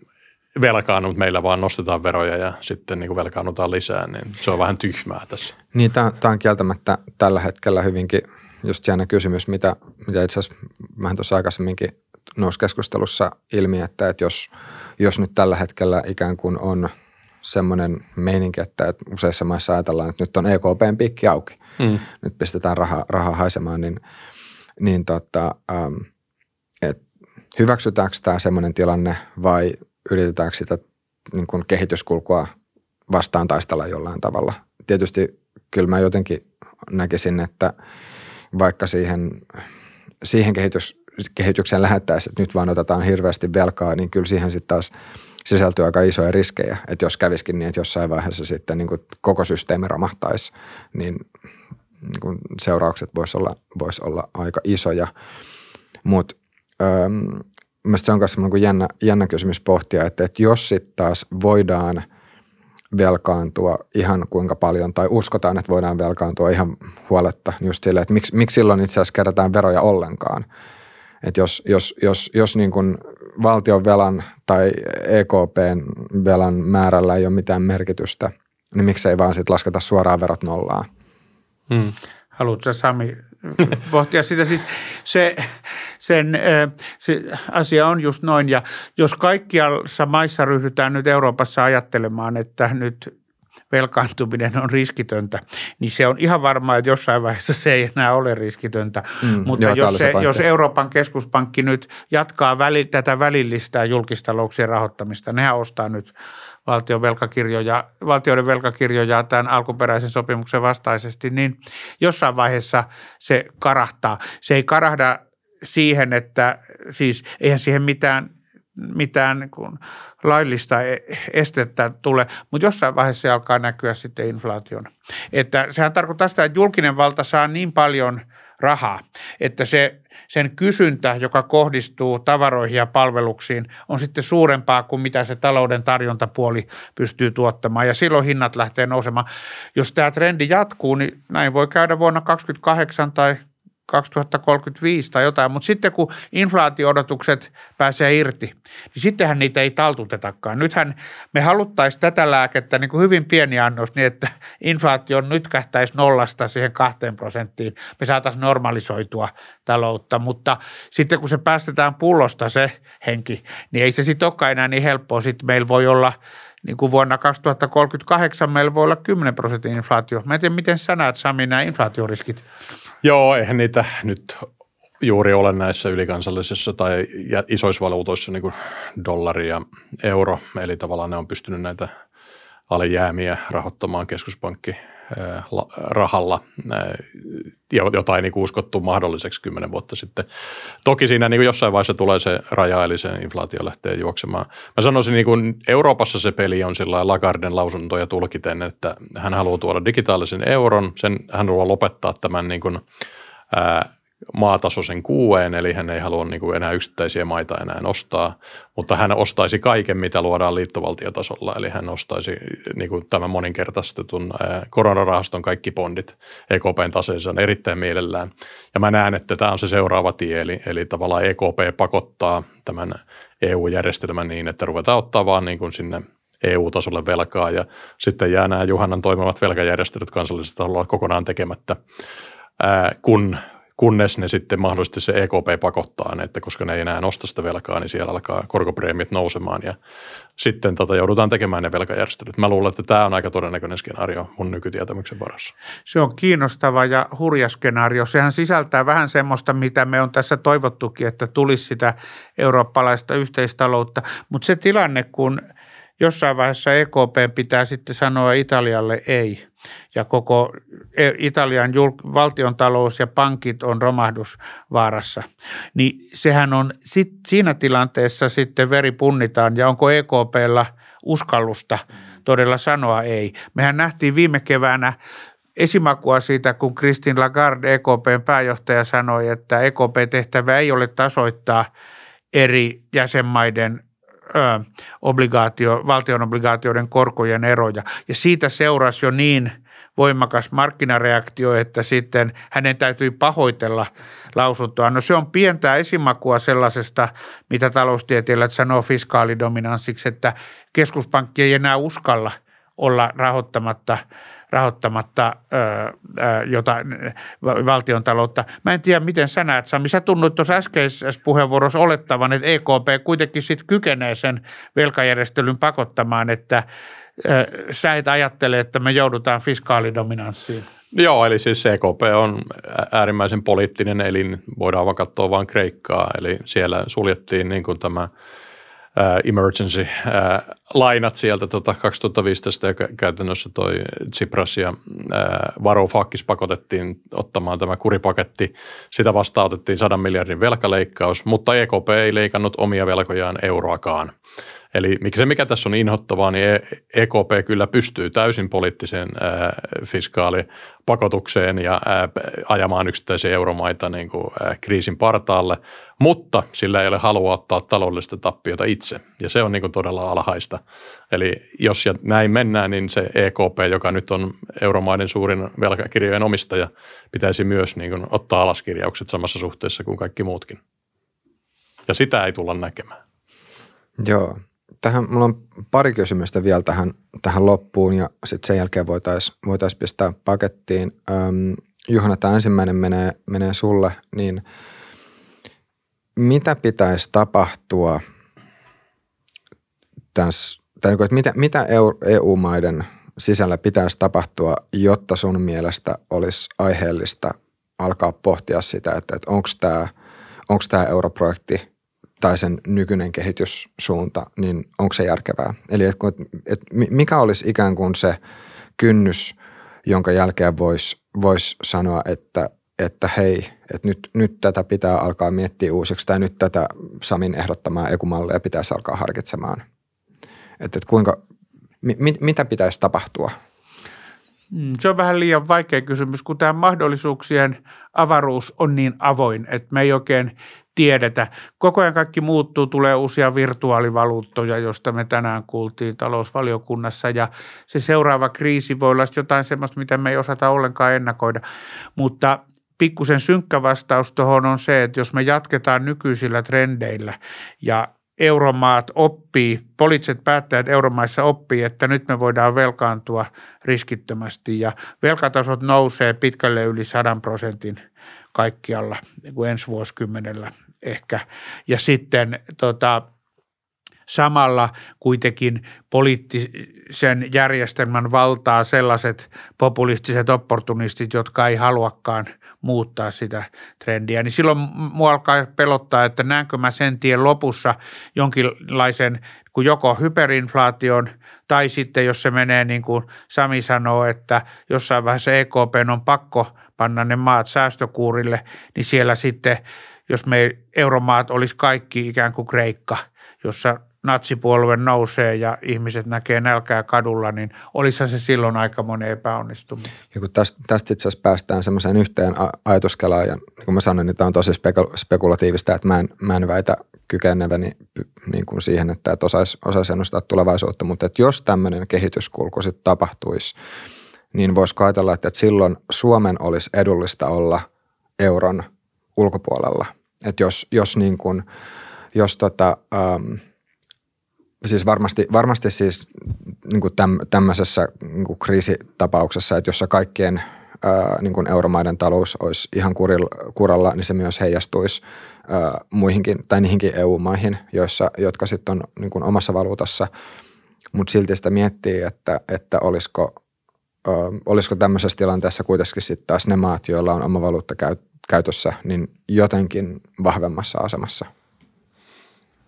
velkaannut meillä vaan nostetaan veroja ja sitten niin velkaannutaan lisää, niin se on vähän tyhmää tässä. Niin, tämä on kieltämättä tällä hetkellä hyvinkin just jännä kysymys, mitä, mitä itse asiassa vähän tuossa aikaisemminkin nousi keskustelussa ilmi, että, että jos, jos nyt tällä hetkellä ikään kuin on – semmoinen meininki, että, useissa maissa ajatellaan, että nyt on EKPn piikki auki. Mm. Nyt pistetään rahaa, rahaa haisemaan, niin, niin tota, ähm, et hyväksytäänkö tämä semmoinen tilanne vai yritetäänkö sitä niin kuin kehityskulkua vastaan taistella jollain tavalla. Tietysti kyllä mä jotenkin näkisin, että vaikka siihen, siihen kehitys, kehitykseen lähettäisiin, että nyt vaan otetaan hirveästi velkaa, niin kyllä siihen sitten taas – sisältyy aika isoja riskejä, että jos käviskin niin, että jossain vaiheessa sitten niin kuin koko systeemi romahtaisi, niin, niin kuin seuraukset voisi olla, vois olla aika isoja. Mutta mielestäni se on myös niin jännä, jännä kysymys pohtia, että, että jos sitten taas voidaan velkaantua ihan kuinka paljon, tai uskotaan, että voidaan velkaantua ihan huoletta just silleen, että miksi, miksi silloin itse asiassa kerätään veroja ollenkaan. Että jos, jos, jos, jos niin kuin valtion velan tai EKPn velan määrällä ei ole mitään merkitystä, niin miksei vaan sitten lasketa suoraan verot nollaan? Hmm. Haluatko Sami pohtia sitä? Siis se, sen, se asia on just noin ja jos kaikkialla maissa ryhdytään nyt Euroopassa ajattelemaan, että nyt velkaantuminen on riskitöntä, niin se on ihan varmaa, että jossain vaiheessa se ei enää ole riskitöntä. Mm, Mutta joo, jos, se, jos Euroopan keskuspankki nyt jatkaa väli, tätä välillistä julkistalouksien rahoittamista, nehän ostaa nyt valtion velkakirjoja, valtioiden velkakirjoja tämän alkuperäisen sopimuksen vastaisesti, niin jossain vaiheessa se karahtaa. Se ei karahda siihen, että siis eihän siihen mitään mitään niin kuin laillista e-, estettä tule, mutta jossain vaiheessa se alkaa näkyä sitten inflaation. Että sehän tarkoittaa sitä, että julkinen valta saa niin paljon rahaa, että se, sen kysyntä, joka kohdistuu tavaroihin ja palveluksiin, on sitten suurempaa kuin mitä se talouden tarjontapuoli pystyy tuottamaan ja silloin hinnat lähtee nousemaan. Jos tämä trendi jatkuu, niin näin voi käydä vuonna 2028 tai 2035 tai jotain, mutta sitten kun inflaatioodotukset pääsee irti, niin sittenhän niitä ei taltutetakaan. Nythän me haluttaisiin tätä lääkettä niin kuin hyvin pieni annos niin, että inflaatio nyt kähtäisi nollasta siihen kahteen prosenttiin. Me saataisiin normalisoitua taloutta, mutta sitten kun se päästetään pullosta se henki, niin ei se sitten olekaan enää niin helppoa. Sitten meillä voi olla niin kuin vuonna 2038 meillä voi olla 10 prosentin inflaatio. Mä en tiedä, miten sä näet Sami nämä inflaatioriskit. Joo, eihän niitä nyt juuri ole näissä ylikansallisissa tai isoissa valuutoissa niin kuin dollari ja euro. Eli tavallaan ne on pystynyt näitä alijäämiä rahoittamaan keskuspankki rahalla, jota ei niin uskottu mahdolliseksi kymmenen vuotta sitten. Toki siinä niin jossain vaiheessa tulee se raja, eli se inflaatio lähtee juoksemaan. Mä sanoisin, niin kuin Euroopassa se peli on sillä Lagarden lausuntoja tulkiten, että hän haluaa tuoda digitaalisen euron, sen hän haluaa lopettaa tämän niin kuin, ää, maatasoisen kuueen, eli hän ei halua niin kuin enää yksittäisiä maita enää ostaa, mutta hän ostaisi kaiken, mitä luodaan liittovaltiotasolla, eli hän ostaisi niin kuin tämän moninkertaistetun koronarahaston kaikki bondit EKPn taseeseen erittäin mielellään. Ja mä näen, että tämä on se seuraava tie, eli, eli tavallaan EKP pakottaa tämän EU-järjestelmän niin, että ruvetaan ottaa vaan niin kuin sinne EU-tasolle velkaa. Ja sitten jää nämä Juhannan toimivat velkajärjestelyt kansallisella tasolla kokonaan tekemättä, kun kunnes ne sitten mahdollisesti se EKP pakottaa ne, että koska ne ei enää nosta sitä velkaa, niin siellä alkaa korkopreemit nousemaan ja sitten tota joudutaan tekemään ne velkajärjestelyt. Mä luulen, että tämä on aika todennäköinen skenaario mun nykytietämyksen varassa. Se on kiinnostava ja hurja skenaario. Sehän sisältää vähän semmoista, mitä me on tässä toivottukin, että tulisi sitä eurooppalaista yhteistaloutta, mutta se tilanne, kun jossain vaiheessa EKP pitää sitten sanoa Italialle ei – ja koko e- Italian valtion talous ja pankit on romahdusvaarassa, niin sehän on sit, siinä tilanteessa sitten veri punnitaan ja onko EKPlla uskallusta todella sanoa ei. Mehän nähtiin viime keväänä esimakua siitä, kun Christine Lagarde, EKPn pääjohtaja, sanoi, että EKP-tehtävä ei ole tasoittaa eri jäsenmaiden obligaatio, valtion obligaatioiden korkojen eroja. Ja siitä seurasi jo niin voimakas markkinareaktio, että sitten hänen täytyi pahoitella lausuntoa. No se on pientä esimakua sellaisesta, mitä taloustieteilijät sanoo fiskaalidominanssiksi, että keskuspankki ei enää uskalla olla rahoittamatta – rahoittamatta ää, jota, valtion taloutta. Mä en tiedä, miten sä näet, Sami. Sä tunnut tuossa äskeisessä puheenvuorossa olettavan, että EKP kuitenkin sitten kykenee sen velkajärjestelyn pakottamaan, että ää, sä et ajattele, että me joudutaan fiskaalidominanssiin. Joo, eli siis EKP on äärimmäisen poliittinen elin, voidaan vaan katsoa vain Kreikkaa, eli siellä suljettiin niin kuin tämä – emergency-lainat sieltä tota 2015 ja käytännössä toi Tsipras ja Varoufakis pakotettiin ottamaan tämä kuripaketti. Sitä vastaan otettiin 100 miljardin velkaleikkaus, mutta EKP ei leikannut omia velkojaan euroakaan. Eli se, mikä tässä on inhottavaa, niin EKP e kyllä pystyy täysin poliittiseen fiskaalipakotukseen ja ajamaan yksittäisiä euromaita niin kuin, kriisin partaalle, mutta sillä ei ole halua ottaa taloudellista tappiota itse, ja se on niin kuin todella alhaista. Eli jos ja näin mennään, niin se EKP, joka nyt on euromaiden suurin velkakirjojen omistaja, pitäisi myös niin kuin ottaa alaskirjaukset samassa suhteessa kuin kaikki muutkin. Ja sitä ei tulla näkemään. Joo, tähän, mulla on pari kysymystä vielä tähän, tähän loppuun ja sitten sen jälkeen voitaisiin voitais pistää pakettiin. Öm, Juhana, tämä ensimmäinen menee, menee sulle, niin mitä pitäisi tapahtua tässä, tai niin että mitä, mitä EU-maiden sisällä pitäisi tapahtua, jotta sun mielestä olisi aiheellista alkaa pohtia sitä, että, että onko tämä onko tämä europrojekti tai sen nykyinen kehityssuunta, niin onko se järkevää? Eli et, et, mikä olisi ikään kuin se kynnys, jonka jälkeen voisi vois sanoa, että, että hei, että nyt, nyt tätä pitää alkaa miettiä uusiksi tai nyt tätä Samin ehdottamaa ekumallia pitäisi alkaa harkitsemaan. Että, että kuinka, mi, mitä pitäisi tapahtua? Mm, se on vähän liian vaikea kysymys, kun tämä mahdollisuuksien avaruus on niin avoin, että me ei oikein tiedetä. Koko ajan kaikki muuttuu, tulee uusia virtuaalivaluuttoja, joista me tänään kuultiin talousvaliokunnassa ja se seuraava kriisi voi olla jotain sellaista, mitä me ei osata ollenkaan ennakoida. Mutta pikkusen synkkä vastaus tuohon on se, että jos me jatketaan nykyisillä trendeillä ja euromaat oppii, poliittiset päättäjät euromaissa oppii, että nyt me voidaan velkaantua riskittömästi ja velkatasot nousee pitkälle yli 100 prosentin kaikkialla niin kuin ensi vuosikymmenellä ehkä. Ja sitten tota, samalla kuitenkin poliittisen järjestelmän valtaa sellaiset populistiset opportunistit, jotka ei haluakaan muuttaa sitä trendiä. Niin silloin mua alkaa pelottaa, että näenkö mä sen tien lopussa jonkinlaisen kuin joko hyperinflaation tai sitten jos se menee niin kuin Sami sanoo, että jossain vaiheessa EKP on pakko panna ne maat säästökuurille, niin siellä sitten, jos me euromaat olisi kaikki ikään kuin Kreikka, jossa natsipuolue nousee ja ihmiset näkee nälkää kadulla, niin olisi se silloin aika monen epäonnistuminen. Ja kun tästä, tästä itse asiassa päästään semmoiseen yhteen ajatuskelaan, ja niin kuin mä sanoin, niin tämä on tosi spekulatiivista, että mä en, mä en väitä kykeneväni niin kuin siihen, että, että osaisi, osaisi ennustaa tulevaisuutta, mutta että jos tämmöinen kehityskulku sitten tapahtuisi, niin voisi ajatella, että, että silloin Suomen olisi edullista olla euron ulkopuolella. Että jos, jos niin kuin, jos tota, ähm, siis varmasti, varmasti siis niin kuin täm, tämmöisessä niin kuin kriisitapauksessa, että jossa kaikkien ää, niin kuin euromaiden talous olisi ihan kurilla, kuralla, niin se myös heijastuisi ää, muihinkin tai niihinkin EU-maihin, joissa, jotka sitten on niin kuin omassa valuutassa. Mutta silti sitä miettii, että, että olisiko, ää, olisiko tämmöisessä tilanteessa kuitenkin sitten taas ne maat, joilla on oma valuutta käytössä, niin jotenkin vahvemmassa asemassa –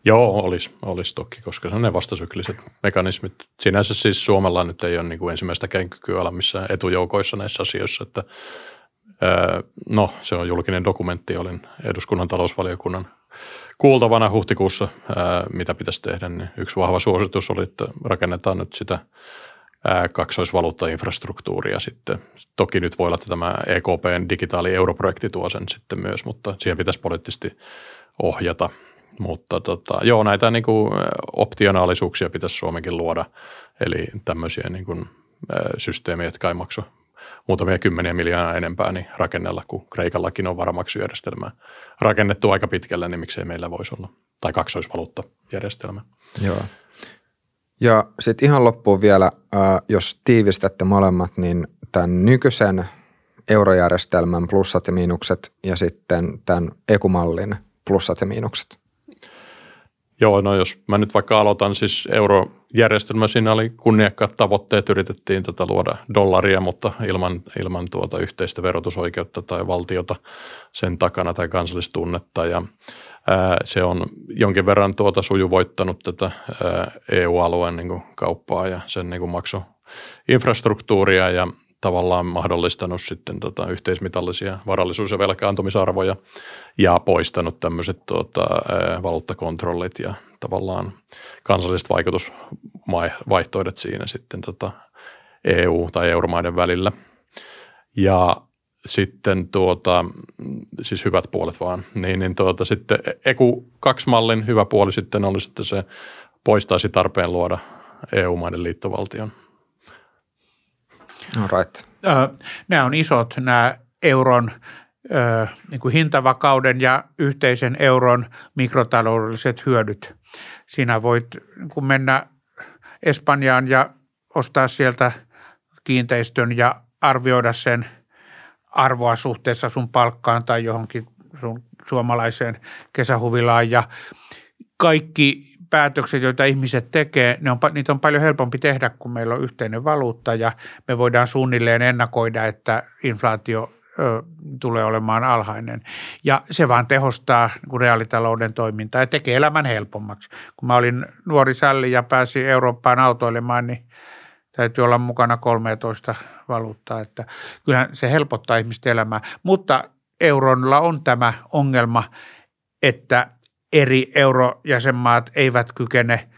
Joo, olisi, olisi toki, koska se on ne vastasykliset mekanismit. Sinänsä siis Suomella nyt ei ole niin kuin ensimmäistä kykyä olla missään etujoukoissa näissä asioissa, että no se on julkinen dokumentti, olin eduskunnan talousvaliokunnan kuultavana huhtikuussa, mitä pitäisi tehdä, niin yksi vahva suositus oli, että rakennetaan nyt sitä kaksoisvaluuttainfrastruktuuria sitten. Toki nyt voi olla, että tämä EKPn digitaali europrojekti tuo sen sitten myös, mutta siihen pitäisi poliittisesti ohjata – mutta tota, joo, näitä niin kuin optionaalisuuksia pitäisi Suomenkin luoda, eli tämmöisiä niin kuin, systeemejä, jotka ei maksa muutamia kymmeniä miljoonaa enempää, niin rakennella, kun Kreikallakin on varamaksujärjestelmä rakennettu aika pitkälle, niin miksei meillä voisi olla, tai kaksoisvaluuttajärjestelmä. Joo. Ja sitten ihan loppuun vielä, jos tiivistätte molemmat, niin tämän nykyisen eurojärjestelmän plussat ja miinukset ja sitten tämän ekumallin plussat ja miinukset. Joo, no jos mä nyt vaikka aloitan, siis eurojärjestelmä, siinä oli kunniakkaat tavoitteet, yritettiin tätä luoda dollaria, mutta ilman, ilman tuota yhteistä verotusoikeutta tai valtiota sen takana tai kansallistunnetta. Ja ää, se on jonkin verran tuota sujuvoittanut tätä ää, EU-alueen niin kauppaa ja sen niin makso infrastruktuuria ja tavallaan mahdollistanut sitten tota yhteismitallisia varallisuus- ja velkaantumisarvoja ja poistanut tämmöiset tota, valuuttakontrollit ja tavallaan kansalliset vaikutusvaihtoehdot siinä sitten tota EU- tai euromaiden välillä. Ja sitten tuota, siis hyvät puolet vaan, niin, niin tuota, sitten EKU 2-mallin hyvä puoli sitten olisi, että se poistaisi tarpeen luoda EU-maiden liittovaltion – right. Nämä on isot, nämä euron niin kuin hintavakauden ja yhteisen euron mikrotaloudelliset hyödyt. Siinä voit niin kuin mennä Espanjaan ja ostaa sieltä kiinteistön ja arvioida sen arvoa suhteessa sun palkkaan tai johonkin sun suomalaiseen kesähuvilaan ja kaikki päätökset, joita ihmiset tekee, ne on, niitä on paljon helpompi tehdä, kun meillä on yhteinen valuutta ja me voidaan suunnilleen ennakoida, että inflaatio ö, tulee olemaan alhainen. Ja se vaan tehostaa niin reaalitalouden toimintaa ja tekee elämän helpommaksi. Kun mä olin nuori sälli ja pääsin Eurooppaan autoilemaan, niin täytyy olla mukana 13 valuuttaa, että kyllähän se helpottaa ihmisten elämää. Mutta eurolla on tämä ongelma, että eri eurojäsenmaat eivät kykene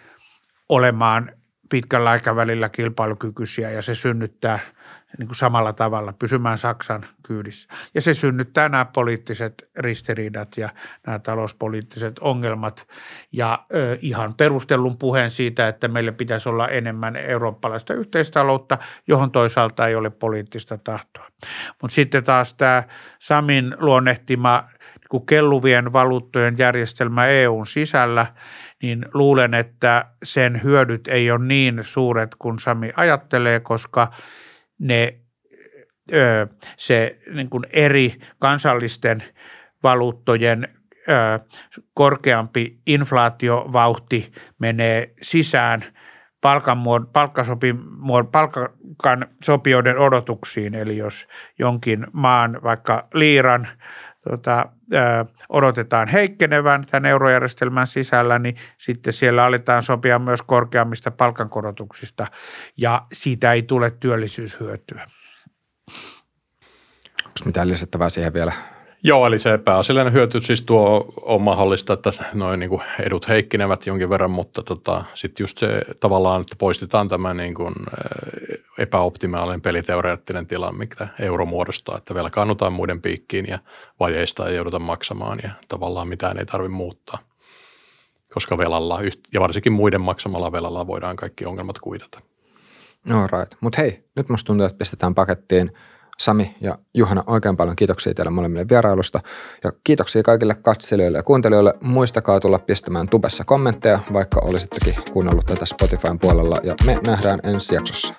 olemaan pitkällä aikavälillä kilpailukykyisiä ja se synnyttää niin kuin samalla tavalla pysymään Saksan kyydissä. Ja se synnyttää nämä poliittiset ristiriidat ja nämä talouspoliittiset ongelmat ja ö, ihan perustellun puheen siitä, että meillä pitäisi olla enemmän eurooppalaista yhteistaloutta, johon toisaalta ei ole poliittista tahtoa. Mutta sitten taas tämä Samin luonnehtima niin kelluvien valuuttojen järjestelmä EUn sisällä, niin luulen, että sen hyödyt ei ole niin suuret kuin Sami ajattelee, koska ne, se niin kuin eri kansallisten valuuttojen korkeampi inflaatiovauhti menee sisään palkan, palkkasopi, palkan sopijoiden odotuksiin. Eli jos jonkin maan, vaikka liiran, tota, ö, odotetaan heikkenevän tämän eurojärjestelmän sisällä, niin sitten siellä aletaan sopia myös korkeammista palkankorotuksista ja siitä ei tule työllisyyshyötyä. Onko mitään lisättävää siihen vielä? Joo, eli se pääasiallinen hyöty siis tuo on mahdollista, että noin niin edut heikkinevät jonkin verran, mutta tota, sitten just se tavallaan, että poistetaan tämä niin kuin epäoptimaalinen peliteoreettinen tila, mikä euro muodostaa, että velkaannutaan muiden piikkiin ja vajeista ei jouduta maksamaan ja tavallaan mitään ei tarvitse muuttaa, koska velalla ja varsinkin muiden maksamalla velalla voidaan kaikki ongelmat kuitata. No right. Mutta hei, nyt musta tuntuu, että pistetään pakettiin – Sami ja Juhana, oikein paljon kiitoksia teille molemmille vierailusta ja kiitoksia kaikille katselijoille ja kuuntelijoille. Muistakaa tulla pistämään tubessa kommentteja, vaikka olisittekin kuunnellut tätä Spotifyn puolella ja me nähdään ensi jaksossa.